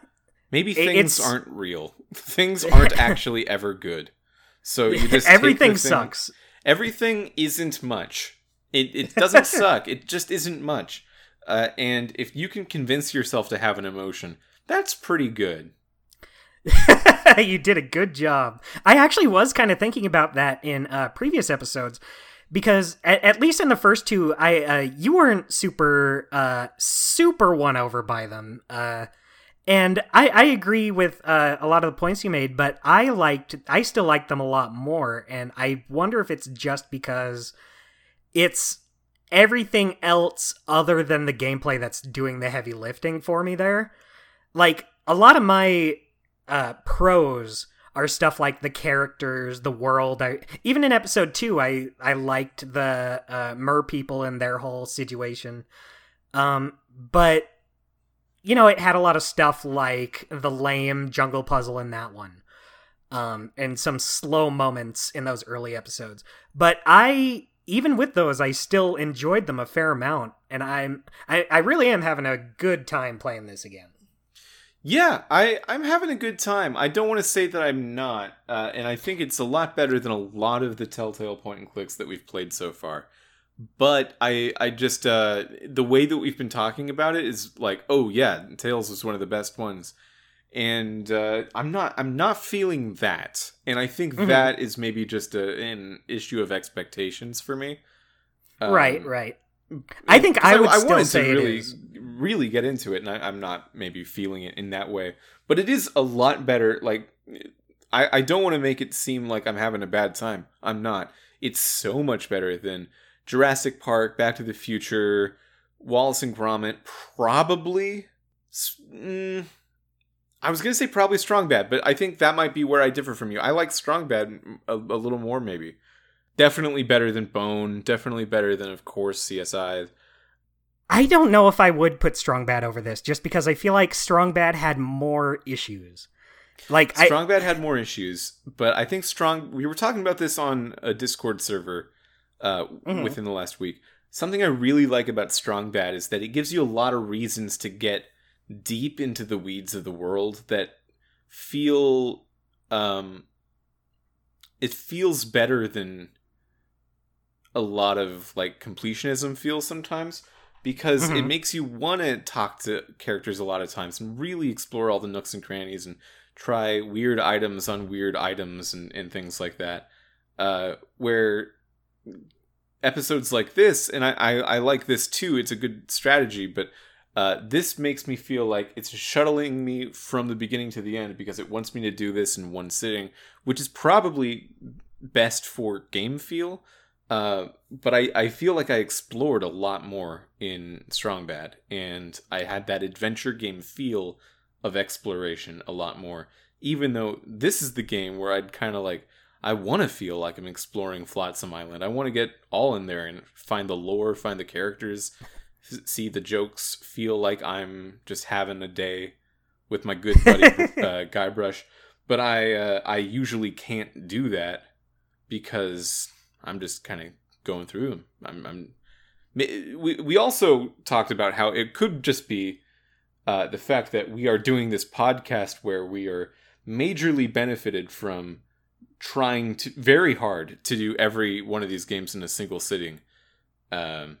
Maybe things it's- aren't real. things aren't actually ever good. So you just Everything sucks. Everything isn't much. It it doesn't suck. It just isn't much. Uh, and if you can convince yourself to have an emotion, that's pretty good. you did a good job. I actually was kind of thinking about that in uh, previous episodes because at, at least in the first two, I uh, you weren't super uh, super won over by them. And I, I agree with uh, a lot of the points you made, but I liked I still like them a lot more, and I wonder if it's just because it's everything else other than the gameplay that's doing the heavy lifting for me there. Like a lot of my uh, pros are stuff like the characters, the world. I even in episode two, I I liked the uh, mer people and their whole situation. Um, but you know, it had a lot of stuff like the lame jungle puzzle in that one, um, and some slow moments in those early episodes. But I even with those, I still enjoyed them a fair amount, and I'm I, I really am having a good time playing this again. Yeah, I I'm having a good time. I don't want to say that I'm not, uh, and I think it's a lot better than a lot of the Telltale point and clicks that we've played so far. But I I just uh, the way that we've been talking about it is like, oh yeah, Tales was one of the best ones, and uh, I'm not I'm not feeling that, and I think Mhm. that is maybe just a, an issue of expectations for me. Um, right, right. I think I would still wanted say to really, is. really get into it, and I, I'm not maybe feeling it in that way. But it is a lot better. Like, I, I don't want to make it seem like I'm having a bad time. I'm not. It's so much better than Jurassic Park, Back to the Future, Wallace and Gromit. Probably. Mm, I was gonna say probably Strong Bad, but I think that might be where I differ from you. I like Strong Bad a, a little more, maybe. Definitely better than Bone. Definitely better than, of course, CSI. I don't know if I would put Strong Bad over this, just because I feel like Strong Bad had more issues. Like I, Strong Bad had more issues, but I think Strong. We were talking about this on a Discord server uh, Mhm. within the last week. Something I really like about Strong Bad is that it gives you a lot of reasons to get deep into the weeds of the world that feel. Um, it feels better than a lot of like completionism feels sometimes because it Mhm. makes you want to talk to characters a lot of times and really explore all the nooks and crannies and try weird items on weird items and, and things like that. Uh, where episodes like this, and I, I, I like this too, it's a good strategy, but uh, this makes me feel like it's shuttling me from the beginning to the end because it wants me to do this in one sitting, which is probably best for game feel. Uh, but I, I feel like I explored a lot more in Strong Bad, and I had that adventure game feel of exploration a lot more. Even though this is the game where I'd kind of like, I want to feel like I'm exploring Flotsam Island. I want to get all in there and find the lore, find the characters, see the jokes, feel like I'm just having a day with my good buddy uh, Guybrush. But I uh, I usually can't do that because I'm just kind of going through them. I'm, I'm we we also talked about how it could just be uh, the fact that we are doing this podcast where we are majorly benefited from trying to very hard to do every one of these games in a single sitting, um,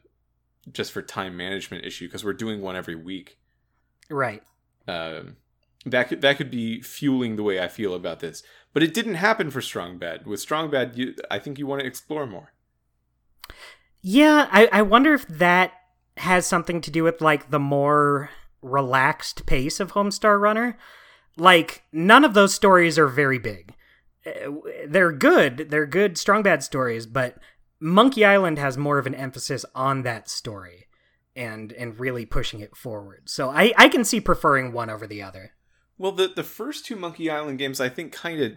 just for time management issue because we're doing one every week. right. Um, that could that could be fueling the way I feel about this, but it didn't happen for Strong Bad. With Strong Bad, you, I think you want to explore more. Yeah, I, I wonder if that has something to do with like the more relaxed pace of Homestar Runner. Like none of those stories are very big. They're good. They're good strong bad stories, but Monkey Island has more of an emphasis on that story and and really pushing it forward. So I I can see preferring one over the other. Well, the the first two Monkey Island games, I think, kind of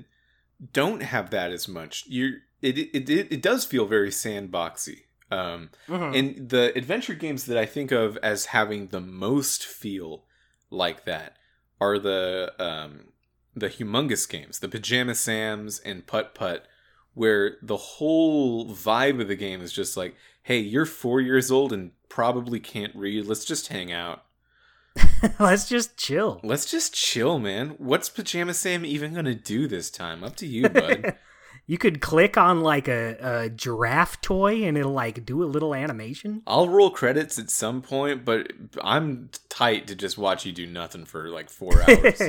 don't have that as much. You it, it it it does feel very sandboxy. Um, Mhm. and the adventure games that I think of as having the most feel like that are the um the humongous games, the Pajama Sams and Putt Putt, where the whole vibe of the game is just like, hey, you're four years old and probably can't read. Let's just hang out. Let's just chill. Let's just chill, man. What's Pajama Sam even gonna do this time? Up to you, bud. you could click on like a, a giraffe toy and it'll like do a little animation. I'll roll credits at some point, but I'm tight to just watch you do nothing for like four hours.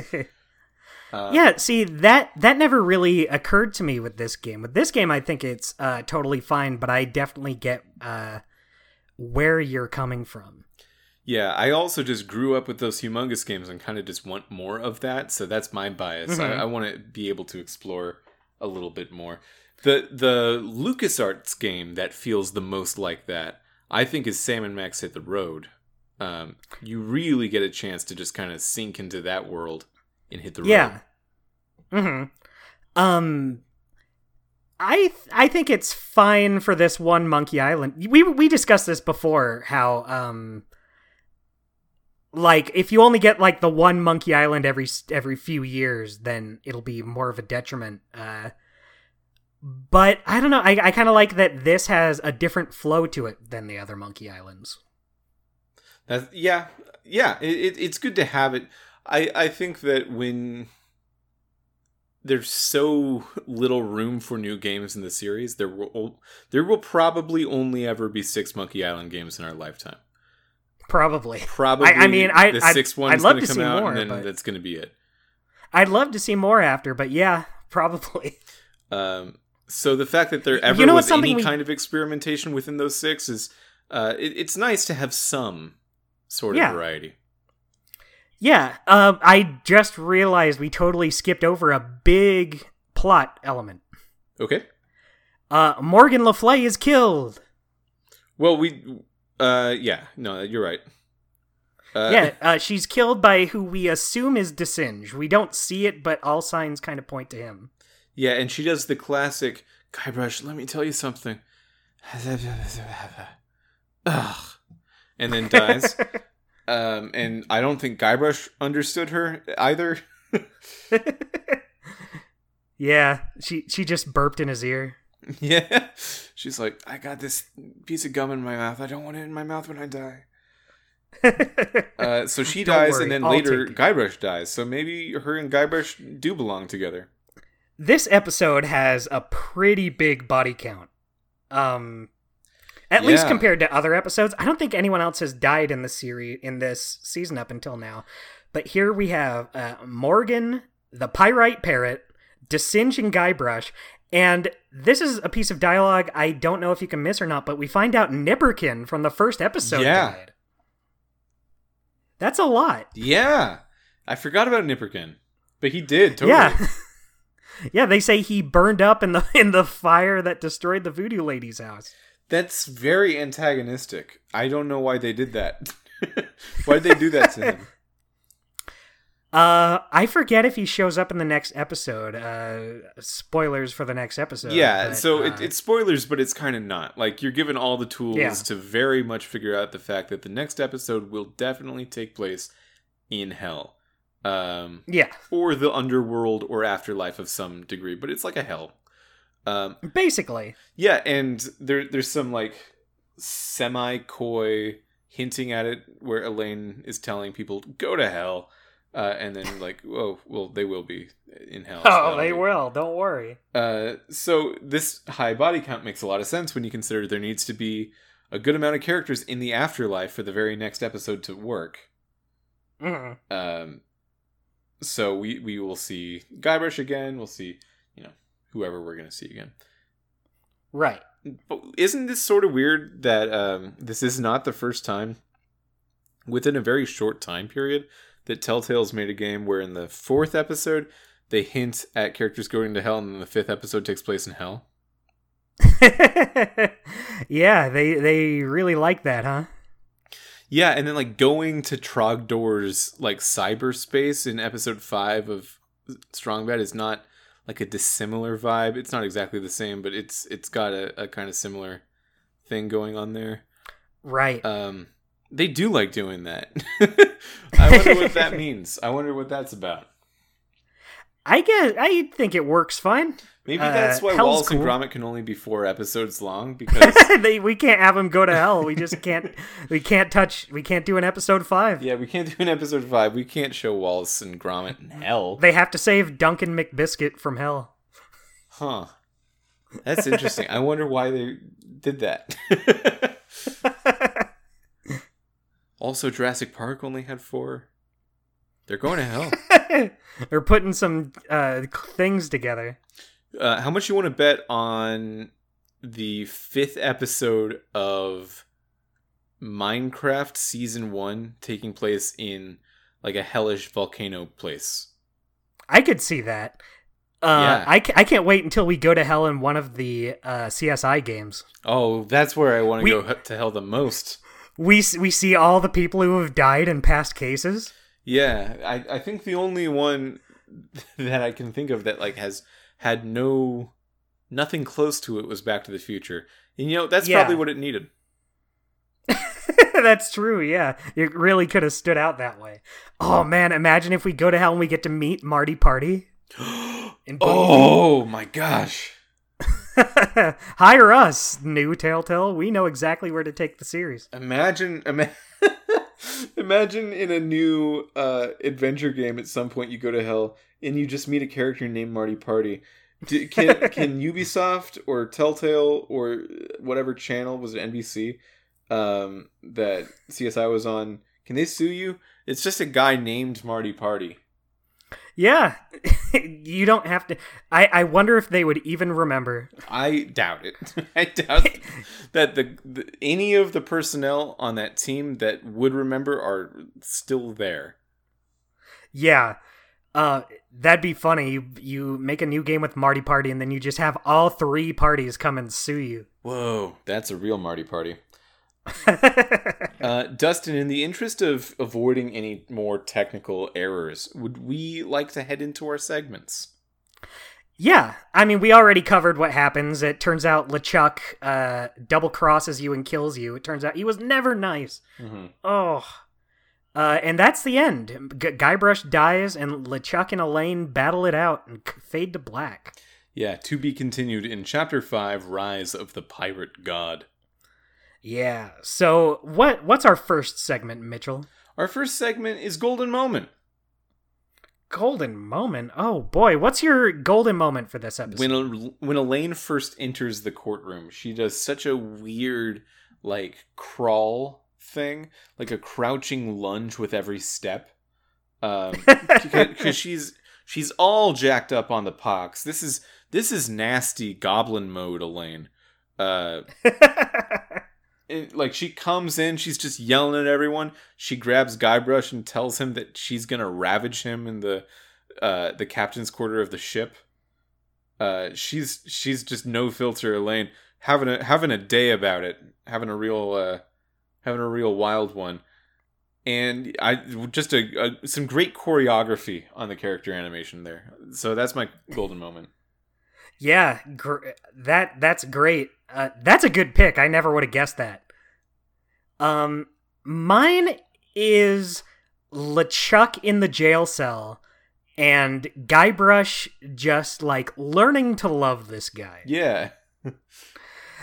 Uh, yeah, see that that never really occurred to me with this game. With this game, I think it's uh, totally fine, but I definitely get uh, where you're coming from. Yeah, I also just grew up with those humongous games and kind of just want more of that. So that's my bias. Mhm. I, I want to be able to explore a little bit more. The the LucasArts game that feels the most like that, I think, is Sam and Max Hit the Road. Um, you really get a chance to just kind of sink into that world and hit the road. Yeah. hmm Um, I th- I think it's fine for this one Monkey Island. We we discussed this before. How um, like if you only get like the one Monkey Island every every few years, then it'll be more of a detriment. Uh, But I don't know. I, I kind of like that this has a different flow to it than the other Monkey Islands. That yeah, yeah. It, it, it's good to have it. I I think that when there's so little room for new games in the series, there will there will probably only ever be six Monkey Island games in our lifetime. Probably. Probably. I, I mean, I the sixth love going to come out, more. and then but that's going to be it. I'd love to see more after, but yeah, probably. Um, so the fact that there ever You know was any we- kind of experimentation within those six is, uh, it, it's nice to have some sort of Yeah. variety. Yeah, um, I just realized we totally skipped over a big plot element. Okay. Uh, Morgan LeFlay is killed. Well, we, uh, yeah, no, you're right. Uh, yeah, uh, she's killed by who we assume is de Singe. We don't see it, but all signs kind of point to him. Yeah, and she does the classic Guybrush. Let me tell you something. Ugh, and then dies. Um, and I don't think Guybrush understood her either. yeah, she she just burped in his ear. yeah, she's like, I got this piece of gum in my mouth. I don't want it in my mouth when I die. Uh, so she Don't dies, worry, and then I'll later. Guybrush dies. So maybe her and Guybrush do belong together. this episode has a pretty big body count. Um at least compared to other episodes. I don't think anyone else has died in the series in this season up until now. But here we have uh, Morgan, the Pyrite Parrot, de Singe and Guybrush, and this is a piece of dialogue I don't know if you can miss or not, but we find out Nipperkin from the first episode Yeah. died. That's a lot. Yeah, I forgot about Nipperkin, but he did totally. Yeah. yeah, they say he burned up in the in the fire that destroyed the voodoo lady's house. That's very antagonistic. I don't know why they did that. why did they do that to him? Uh, I forget if he shows up in the next episode. Uh, spoilers for the next episode. yeah, but, so uh, it, it's spoilers, but it's kind of not. Like you're given all the tools Yeah. to very much figure out the fact that the next episode will definitely take place in hell, um, yeah, or the underworld or afterlife of some degree. But it's like a hell. Um, basically. Yeah, and there there's some like semi coy hinting at it where Elaine is telling people go to hell, uh, and then like oh well they will be in hell. Oh, that'll they be- will. Don't worry. Uh, so this high body count makes a lot of sense when you consider there needs to be a good amount of characters in the afterlife for the very next episode to work. Mhm. Um, so we we will see Guybrush again. We'll see whoever we're gonna see again. Right. But isn't this sort of weird that um, this is not the first time within a very short time period that Telltale's made a game where in the fourth episode they hint at characters going to hell and then the fifth episode takes place in hell? yeah, they they really like that, huh? Yeah, and then like going to Trogdor's like cyberspace in episode five of Strong Bad is not like a dissimilar vibe. It's not exactly the same, but it's it's got a, a kind of similar thing going on there. Right. Um, they do like doing that. I wonder what that means. I wonder what that's about. I guess I think it works fine. Maybe Uh, that's why Wallace and. Gromit can only be four episodes long because they, we can't have them go to hell. We just can't. we can't touch. We can't do an episode five. yeah, we can't do an episode five. We can't show Wallace and Gromit in hell. They have to save Duncan McBiscuit from hell. Huh. That's interesting. I wonder why they did that. also, Jurassic Park only had four. They're going to hell. They're putting some uh, things together. Uh, how much you want to bet on the fifth episode of Minecraft season one taking place in like a hellish volcano place? I could see that. Uh, Yeah. I, ca- I can't wait until we go to hell in one of the uh, CSI games. Oh, that's where I want to go to hell the most. We we see all the people who have died in past cases. Yeah, I, I think the only one that I can think of that like has had no nothing close to it was Back to the Future. And you know, that's Yeah. probably what it needed. That's true. Yeah, it really could have stood out that way. Oh man, imagine if we go to hell and we get to meet Marty Party. Oh my gosh. Hire us, new Telltale. We know exactly where to take the series. Imagine, ima- imagine in a new uh, adventure game at some point you go to hell and you just meet a character named Marty Party. Do, can can Ubisoft or Telltale or whatever channel was it NBC um, that CSI was on? Can they sue you? It's just a guy named Marty Party. Yeah, you don't have to. I, I wonder if they would even remember. I doubt it. I doubt that the, the any of the personnel on that team that would remember are still there. Yeah, uh, that'd be funny. You, you make a new game with Marty Party, and then you just have all three parties come and sue you. Whoa, that's a real Marty Party. Uh, Dustin, in the interest of avoiding any more technical errors, would we like to head into our segments? Yeah, I mean, we already covered what happens. It turns out LeChuck uh, double crosses you and kills you. It turns out he was never nice. Mm-hmm. Oh. Uh, and that's the end. G- Guybrush dies, and LeChuck and Elaine battle it out and fade to black. Yeah, to be continued in Chapter 5 Rise of the Pirate God. Yeah. So what what's our first segment, Mitchell? Our first segment is Golden Moment. Golden moment. Oh boy, what's your golden moment for this episode? When when Elaine first enters the courtroom, she does such a weird like crawl thing, like a crouching lunge with every step. Um because she's she's all jacked up on the pox. This is this is nasty goblin mode, Elaine. Uh like she comes in, she's just yelling at everyone. She grabs Guybrush and tells him that she's gonna ravage him in the uh, the captain's quarter of the ship. Uh, she's she's just no filter, Elaine, having a having a day about it, having a real uh, having a real wild one, and I just a, a some great choreography on the character animation there. So that's my golden moment. Yeah, gr- that that's great. Uh, that's a good pick. I never would have guessed that. Um, mine is LeChuck in the jail cell and Guybrush just like learning to love this guy. Yeah,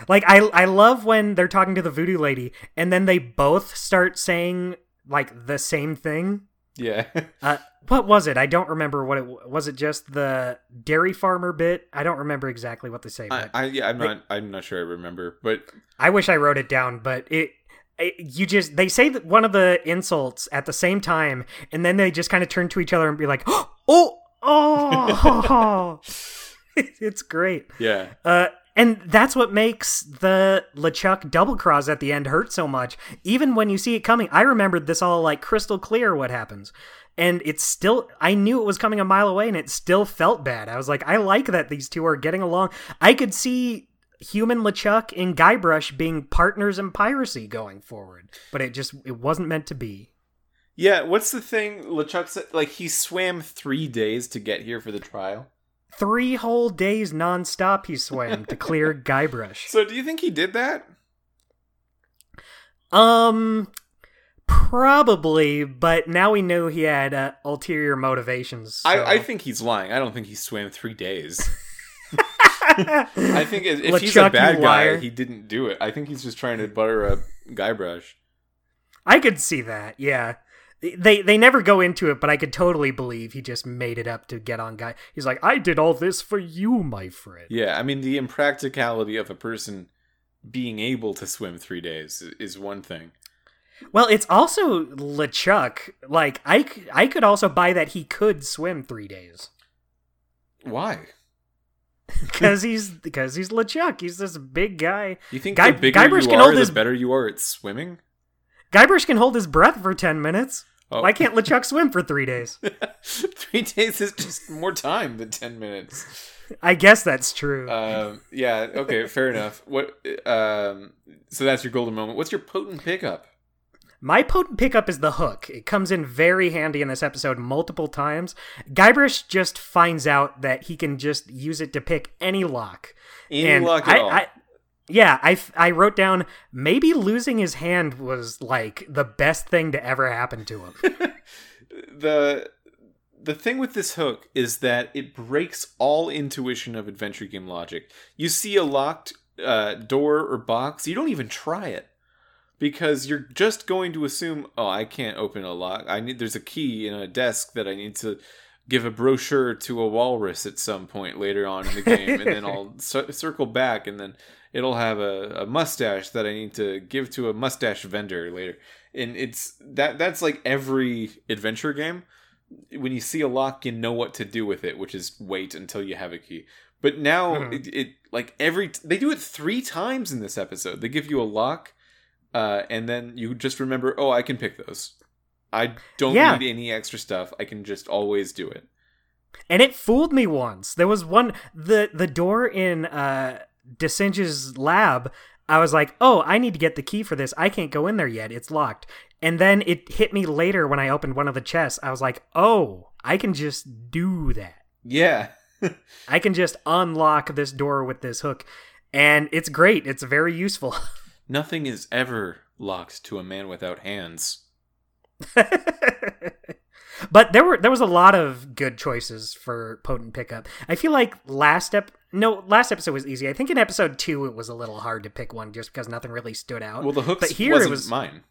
Like I I love when they're talking to the voodoo lady and then they both start saying like the same thing. yeah. Uh, what was it? I don't remember what it w- was. It just the dairy farmer bit. I don't remember exactly what they say. I, I yeah, I'm not I'm not sure I remember, but I wish I wrote it down, but it, it you just they say that one of the insults at the same time, and then they just kind of turn to each other and be like, "Oh, oh, it's great." yeah. Uh, and that's what makes the LeChuck double cross at the end hurt so much. Even when you see it coming, I remembered this all like crystal clear what happens. And it's still, I knew it was coming a mile away and it still felt bad. I was like, I like that these two are getting along. I could see human LeChuck and Guybrush being partners in piracy going forward, but it just, it wasn't meant to be. Yeah, what's the thing LeChuck said? Like, he swam three days to get here for the trial. Three whole days nonstop he swam to clear Guybrush. So, do you think he did that? Um, probably, but now we know he had uh, ulterior motivations. so- I, I think he's lying. I don't think he swam three days. I think if if he's a bad guy, liar. he didn't do it. I think he's just trying to butter a Guybrush. I could see that. Yeah. They they never go into it, but I could totally believe he just made it up to get on guy. He's like, "I did all this for you, my friend." Yeah, I mean, the impracticality of a person being able to swim three days is one thing. Well, it's also LeChuck. Like I, I could also buy that he could swim 3 days Why? cuz he's because he's LeChuck. He's this big guy. You think Guy- the bigger Guybrush you can are, hold the his- better you are at swimming? Guybrush can hold his breath for 10 minutes. Oh. Why can't LeChuck swim for 3 days? three days is just more time than ten minutes. I guess that's true. Um, yeah. Okay. Fair enough. What? Um, so that's your golden moment. What's your potent pickup? My potent pickup is the hook. It comes in very handy in this episode multiple times. Guybrush just finds out that he can just use it to pick any lock. Any And luck at I, all? I, yeah, I, I wrote down maybe losing his hand was like the best thing to ever happen to him. the the thing with this hook is that it breaks all intuition of adventure game logic. You see a locked uh, door or box, you don't even try it because you're just going to assume, oh, I can't open a lock. I need there's a key in a desk that I need to give a brochure to a walrus at some point later on in the game, and then I'll c- circle back, and then it'll have a, a mustache that I need to give to a mustache vendor later. And it's that that's like every adventure game. When you see a lock, you know what to do with it, which is wait until you have a key. But now Mhm. it, it like every they do it three times in this episode. They give you a lock, uh, and then you just remember, oh, I can pick those. I don't Yeah. need any extra stuff. I can just always do it. And it fooled me once. There was one the the door in uh de Singe's lab. I was like, "Oh, I need to get the key for this. I can't go in there yet. It's locked." And then it hit me later when I opened one of the chests. I was like, "Oh, I can just do that. Yeah. I can just unlock this door with this hook." And it's great. It's very useful. Nothing is ever locked to a man without hands. but there were there was a lot of good choices for potent pickup. I feel like last ep no last episode was easy. I think in episode two it was a little hard to pick one just because nothing really stood out. Well, the hooks but here wasn't it was mine.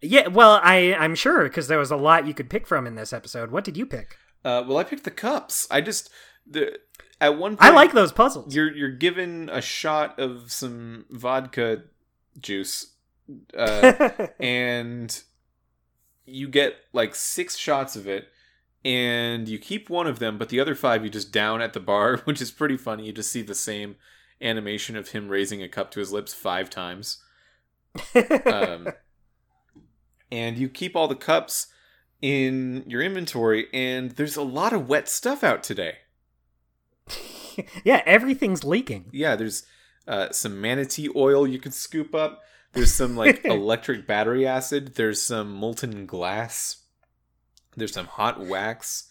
yeah. Well, I I'm sure because there was a lot you could pick from in this episode. What did you pick? Uh, well, I picked the cups. I just the at one point I like those puzzles. you're you're given a shot of some vodka juice, uh, and you get like six shots of it, and you keep one of them, but the other five you just down at the bar, which is pretty funny. You just see the same animation of him raising a cup to his lips five times. um, and you keep all the cups in your inventory and there's a lot of wet stuff out today yeah, everything's leaking. yeah there's uh, some manatee oil you can scoop up there's some like electric battery acid there's some molten glass there's some hot wax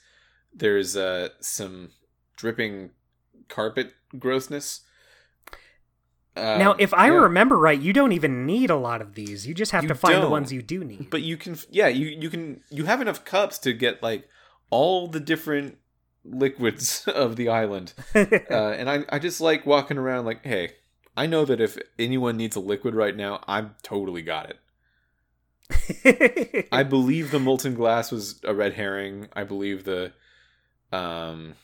there's uh, some dripping carpet grossness Uh, now, if I yeah. remember right, you don't even need a lot of these. You just have You to find the ones you do need. but you can yeah you you can you have enough cups to get like all the different liquids of the island uh, and I, I just like walking around like hey i know that if anyone needs a liquid right now i've totally got it i believe the molten glass was a red herring i believe the um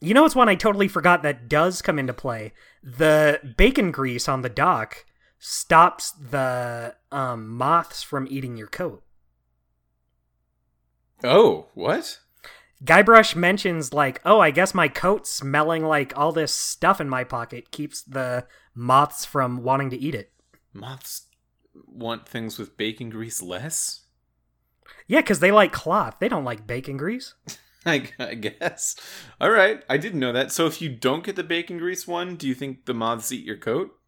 You know, it's one I totally forgot that does come into play. The bacon grease on the dock stops the um, moths from eating your coat. oh what Guybrush mentions like, "Oh, I guess my coat smelling like all this stuff in my pocket keeps the moths from wanting to eat it." moths want things with bacon grease less Yeah, because they like cloth. They don't like bacon grease. I, I guess all right i didn't know that so if you don't get the bacon grease one do you think the moths eat your coat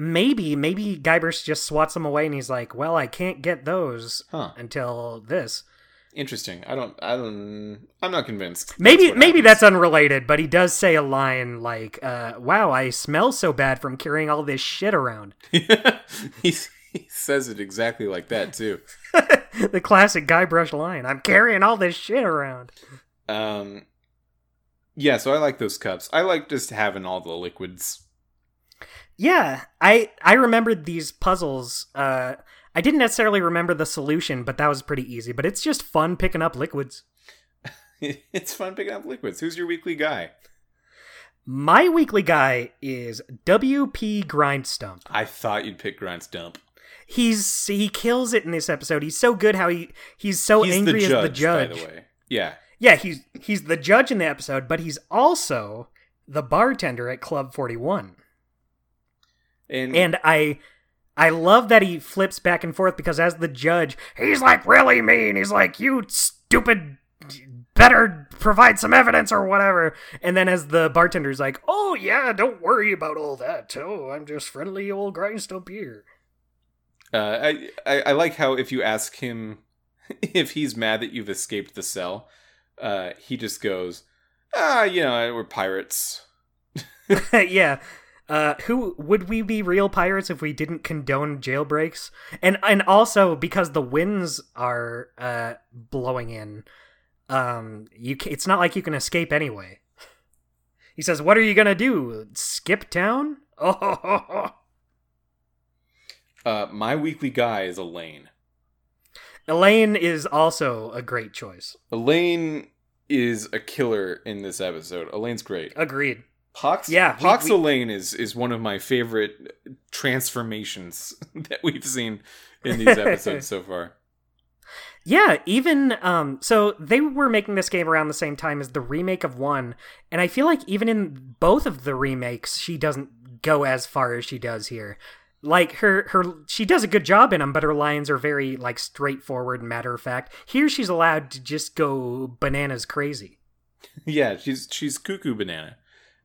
Maybe, maybe Guybrush just swats them away, and he's like, "Well, I can't get those huh until this." Interesting i don't i don't i'm not convinced Maybe what maybe happens. that's unrelated, but he does say a line like, uh, "Wow, I smell so bad from carrying all this shit around." he, he says it exactly like that too. the classic Guybrush line, "I'm carrying all this shit around." Um, yeah, so I like those cups. I like just having all the liquids. Yeah, I I remembered these puzzles. Uh, I didn't necessarily remember the solution, but that was pretty easy. But it's just fun picking up liquids. it's fun picking up liquids. Who's your weekly guy? My weekly guy is WP Grindstump. I thought you'd pick Grindstump. He's he kills it in this episode. He's so good how he he's so He's angry the judge, as the judge. by the way. Yeah. Yeah, he's he's the judge in the episode, but he's also the bartender at Club 41. And, And I I love that he flips back and forth because as the judge, he's like really mean. He's like, "You stupid better provide some evidence or whatever." And then as the bartender's like, "Oh yeah, don't worry about all that. Oh, I'm just friendly old grindstone beer." uh, I, I I like how if you ask him if he's mad that you've escaped the cell, uh, he just goes, "Ah, you know, we're pirates." yeah. Uh, who would we be real pirates if we didn't condone jailbreaks? And and also because the winds are uh, blowing in, um, you ca it's not like you can escape anyway. He says, "What are you gonna do? Skip town?" Oh, Uh, my weekly guy is Elaine. Elaine is also a great choice. Elaine is a killer in this episode. Elaine's great. Agreed. Pox, Yeah, we- we- is is one of my favorite transformations that we've seen in these episodes so far. Yeah, even um so they were making this game around the same time as the remake of 1, and I feel like even in both of the remakes she doesn't go as far as she does here. Like her her she does a good job in them, but her lines are very like straightforward and matter of fact. Here she's allowed to just go bananas crazy. Yeah, she's she's cuckoo banana,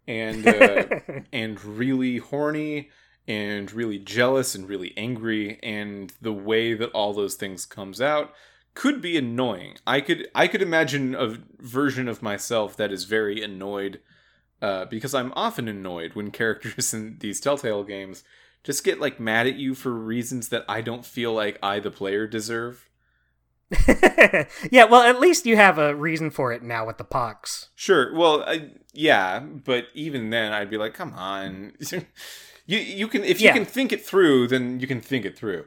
and uh, and really horny, and really jealous, and really angry, and the way that all those things comes out could be annoying. I could I could imagine a version of myself that is very annoyed, uh, because I'm often annoyed when characters in these Telltale games just get like mad at you for reasons that I don't feel like I the player deserve. yeah, well, at least you have a reason for it now with the pox. Sure. Well, I, yeah, but even then, I'd be like, "Come on, you you can if you Yeah. can think it through, then you can think it through."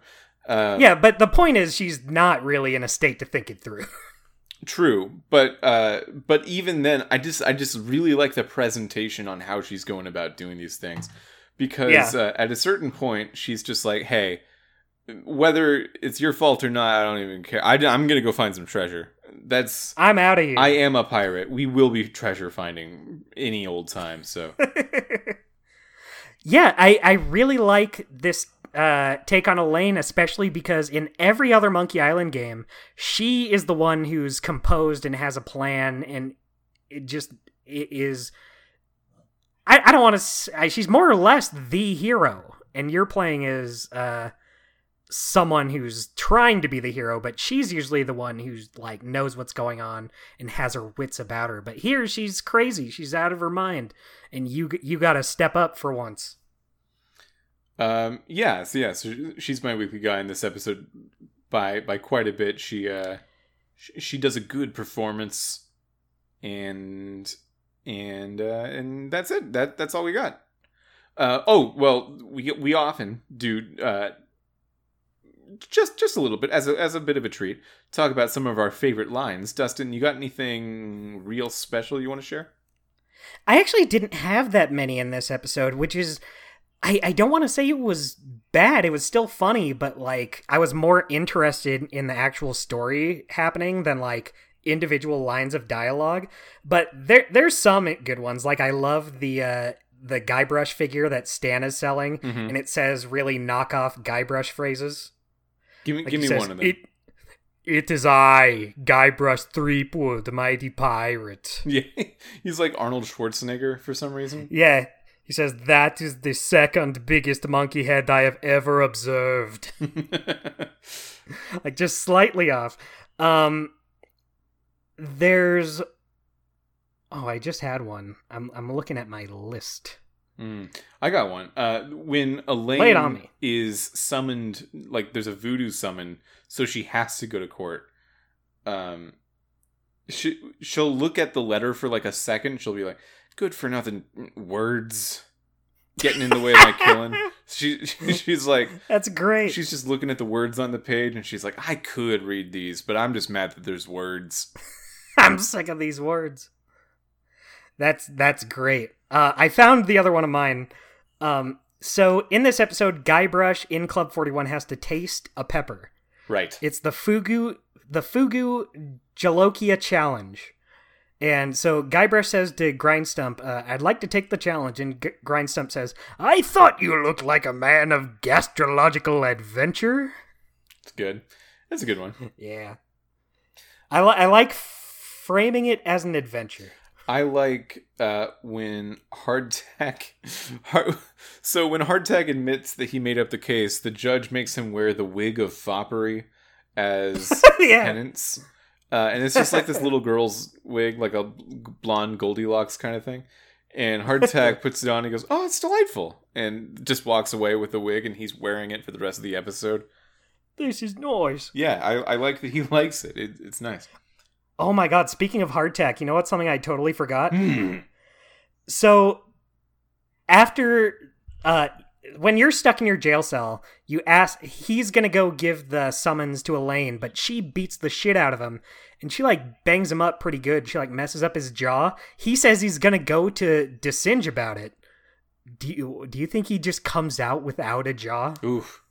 Uh, Yeah, but the point is she's not really in a state to think it through. True, but uh, but even then, I just I just really like the presentation on how she's going about doing these things, because Yeah. uh, at a certain point, she's just like, "Hey, whether it's your fault or not, I don't even care. I, am gonna go find some treasure. That's I'm out of here. I am a pirate. We will be treasure finding any old time. So." yeah, I, I really like this uh, take on Elaine, especially because in every other Monkey Island game, she is the one who's composed and has a plan, and it just it is. I, I don't want to. She's more or less the hero, and you're playing as uh, someone who's trying to be the hero, but she's usually the one who's like knows what's going on and has her wits about her. But here, she's crazy. She's out of her mind, and you you got to step up for once. Um, yeah, so yeah, so she's my weekly guy in this episode by by quite a bit. She uh she, she does a good performance and and uh and that's it. That that's all we got. Uh oh, well, we we often do uh just just a little bit as a as a bit of a treat talk about some of our favorite lines. Dustin, you got anything real special you want to share? I actually didn't have that many in this episode, which is I, I don't want to say it was bad. It was still funny, but like I was more interested in the actual story happening than like individual lines of dialogue. But there there's some good ones. Like I love the uh the Guybrush figure that Stan is selling, Mhm. and it says really knockoff Guybrush phrases. Give me Like give me says, one of them. It, it is I, Guybrush Threepwood, the mighty pirate. yeah, he's like Arnold Schwarzenegger for some reason. Yeah, he says that is the second biggest monkey head I have ever observed. like just slightly off. Um there's Oh, I just had one. I'm I'm looking at my list. Mm. I got one. Uh, when Elaine on is summoned, like there's a voodoo summon, so she has to go to court. Um, she she'll look at the letter for like a second. She'll be like, "Good for nothing words, getting in the way of my killing." She she's like, That's great. she's just looking at the words on the page, and she's like, "I could read these, but I'm just mad that there's words." I'm sick of these words. That's that's great. Uh, I found the other one of mine. Um, so in this episode, Guybrush in Club Forty One has to taste a pepper. Right. It's the Fugu the Fugu Jalokia challenge. And so Guybrush says to Grindstump, uh, I'd like to take the challenge. And G- Grindstump says, I thought you looked like a man of gastrological adventure. It's good. That's a good one. Yeah. I, li- I like framing it as an adventure. I like uh, when Hardtack. Hard, so when Hardtack admits that he made up the case, the judge makes him wear the wig of foppery as yeah. penance, uh, and it's just like this little girl's wig, like a blonde Goldilocks kind of thing. And Hardtack puts it on. and He goes, "Oh, it's delightful," and just walks away with the wig, and he's wearing it for the rest of the episode. This is noise. Yeah, I, I like that he likes it. it it's nice. Oh my god, speaking of hardtack, you know what's something I totally forgot? Hmm. So after uh when you're stuck in your jail cell, you ask he's gonna go give the summons to Elaine, but she beats the shit out of him and she like bangs him up pretty good. She like messes up his jaw. He says he's gonna go to de Singe about it. Do you do you think he just comes out without a jaw? Oof.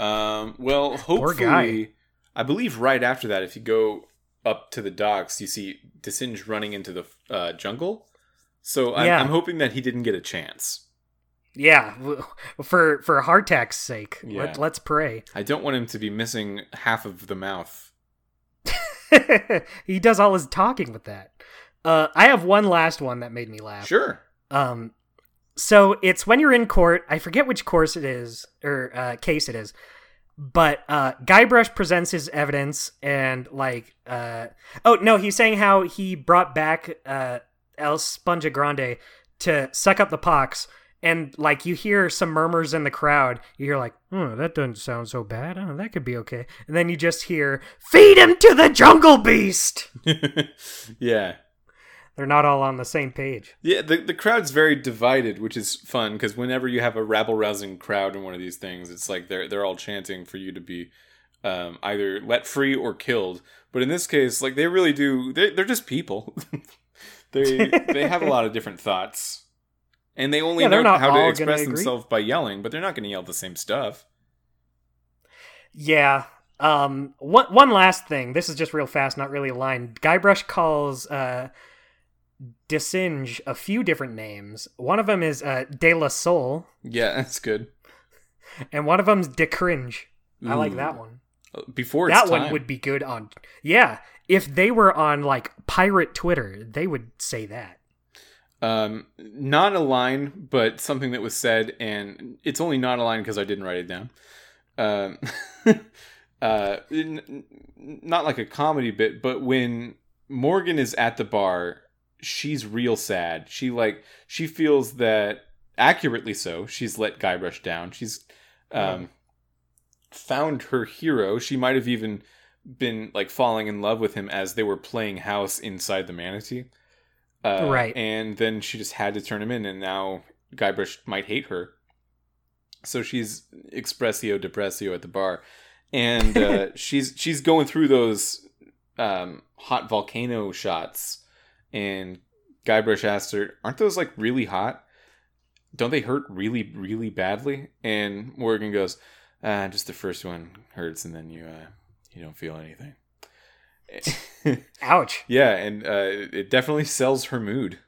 Um, well, hopefully, I believe right after that, if you go up to the docks, you see de Singe running into the uh, jungle. So I'm, Yeah. I'm hoping that he didn't get a chance. Yeah, for for hardtack's sake, Yeah. let, let's pray. I don't want him to be missing half of the mouth. he does all his talking with that. Uh, I have one last one that made me laugh. Sure. Um, so it's when you're in court. I forget which course it is or uh, case it is, but uh, Guybrush presents his evidence and like, uh, oh no, he's saying how he brought back uh, El Sponja Grande to suck up the pox. And like you hear some murmurs in the crowd, you hear like, "Oh, that doesn't sound so bad. Oh, that could be okay." And then you just hear, "Feed him to the jungle beast." yeah. They're not all on the same page. Yeah, the, the crowd's very divided, which is fun because whenever you have a rabble rousing crowd in one of these things, it's like they're they're all chanting for you to be um, either let free or killed. But in this case, like they really do, they're, they're just people. they they have a lot of different thoughts, and they only Yeah, know how to express themselves by yelling, but they're not going to yell the same stuff. Yeah. Um. One one last thing. This is just real fast, not really a line. Guybrush calls uh, de Singe a few different names. One of them is uh, De La Soul, Yeah, that's good. and one of them's De Cringe. I like that one. Before it's that one would be good on. Yeah, if they were on like pirate Twitter, they would say that. Um, not a line, but something that was said, and it's only not a line because I didn't write it down. Um, uh, n- n- not like a comedy bit, but when Morgan is at the bar, she's real sad. She like she feels that accurately so. She's let Guybrush down. She's um, found her hero. She might have even been like falling in love with him as they were playing house inside the manatee. Uh, Right. And then she just had to turn him in, and now Guybrush might hate her. So she's expressio depressio at the bar, and uh, she's she's going through those um, hot volcano shots, and Guybrush asked her, "Aren't those like really hot? Don't they hurt really really badly?" And Morgan goes, uh, "Just the first one hurts, and then you uh, you don't feel anything." Ouch. Yeah, and uh, it definitely sells her mood.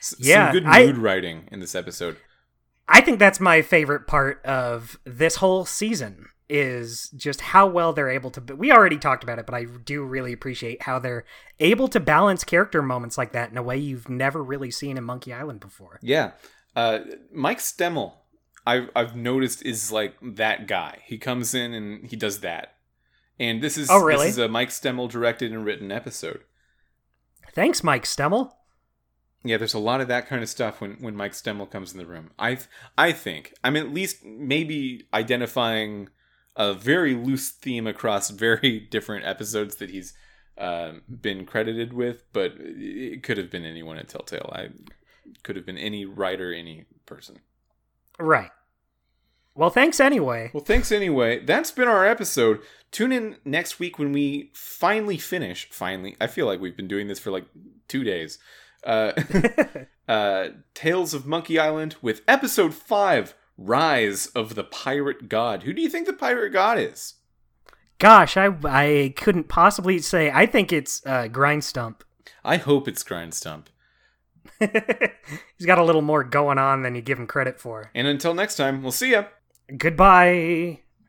S- Yeah, some good I- mood writing in this episode. I think that's my favorite part of this whole season is just how well they're able to we already talked about it but I do really appreciate how they're able to balance character moments like that in a way you've never really seen in Monkey Island before. Yeah, uh, Mike Stemmle, I've I've noticed is like that guy. He comes in and he does that, and this is Oh, really? this is a Mike Stemmle directed and written episode. Thanks Mike Stemmle. Yeah, there's a lot of that kind of stuff when when Mike Stemmle comes in the room. I I think I'm at least maybe identifying a very loose theme across very different episodes that he's um, been credited with, but it could have been anyone at Telltale. I could have been any writer, any person. Right. Well, thanks anyway. Well, thanks anyway. That's been our episode. Tune in next week when we finally finish. Finally, I feel like we've been doing this for like two days. Uh, uh, Tales of Monkey Island with episode five, Rise of the Pirate God. Who do you think the pirate god is? Gosh, I I couldn't possibly say. I think it's uh, Grindstump. I hope it's Grindstump. He's got a little more going on than you give him credit for. And until next time, we'll see ya. Goodbye.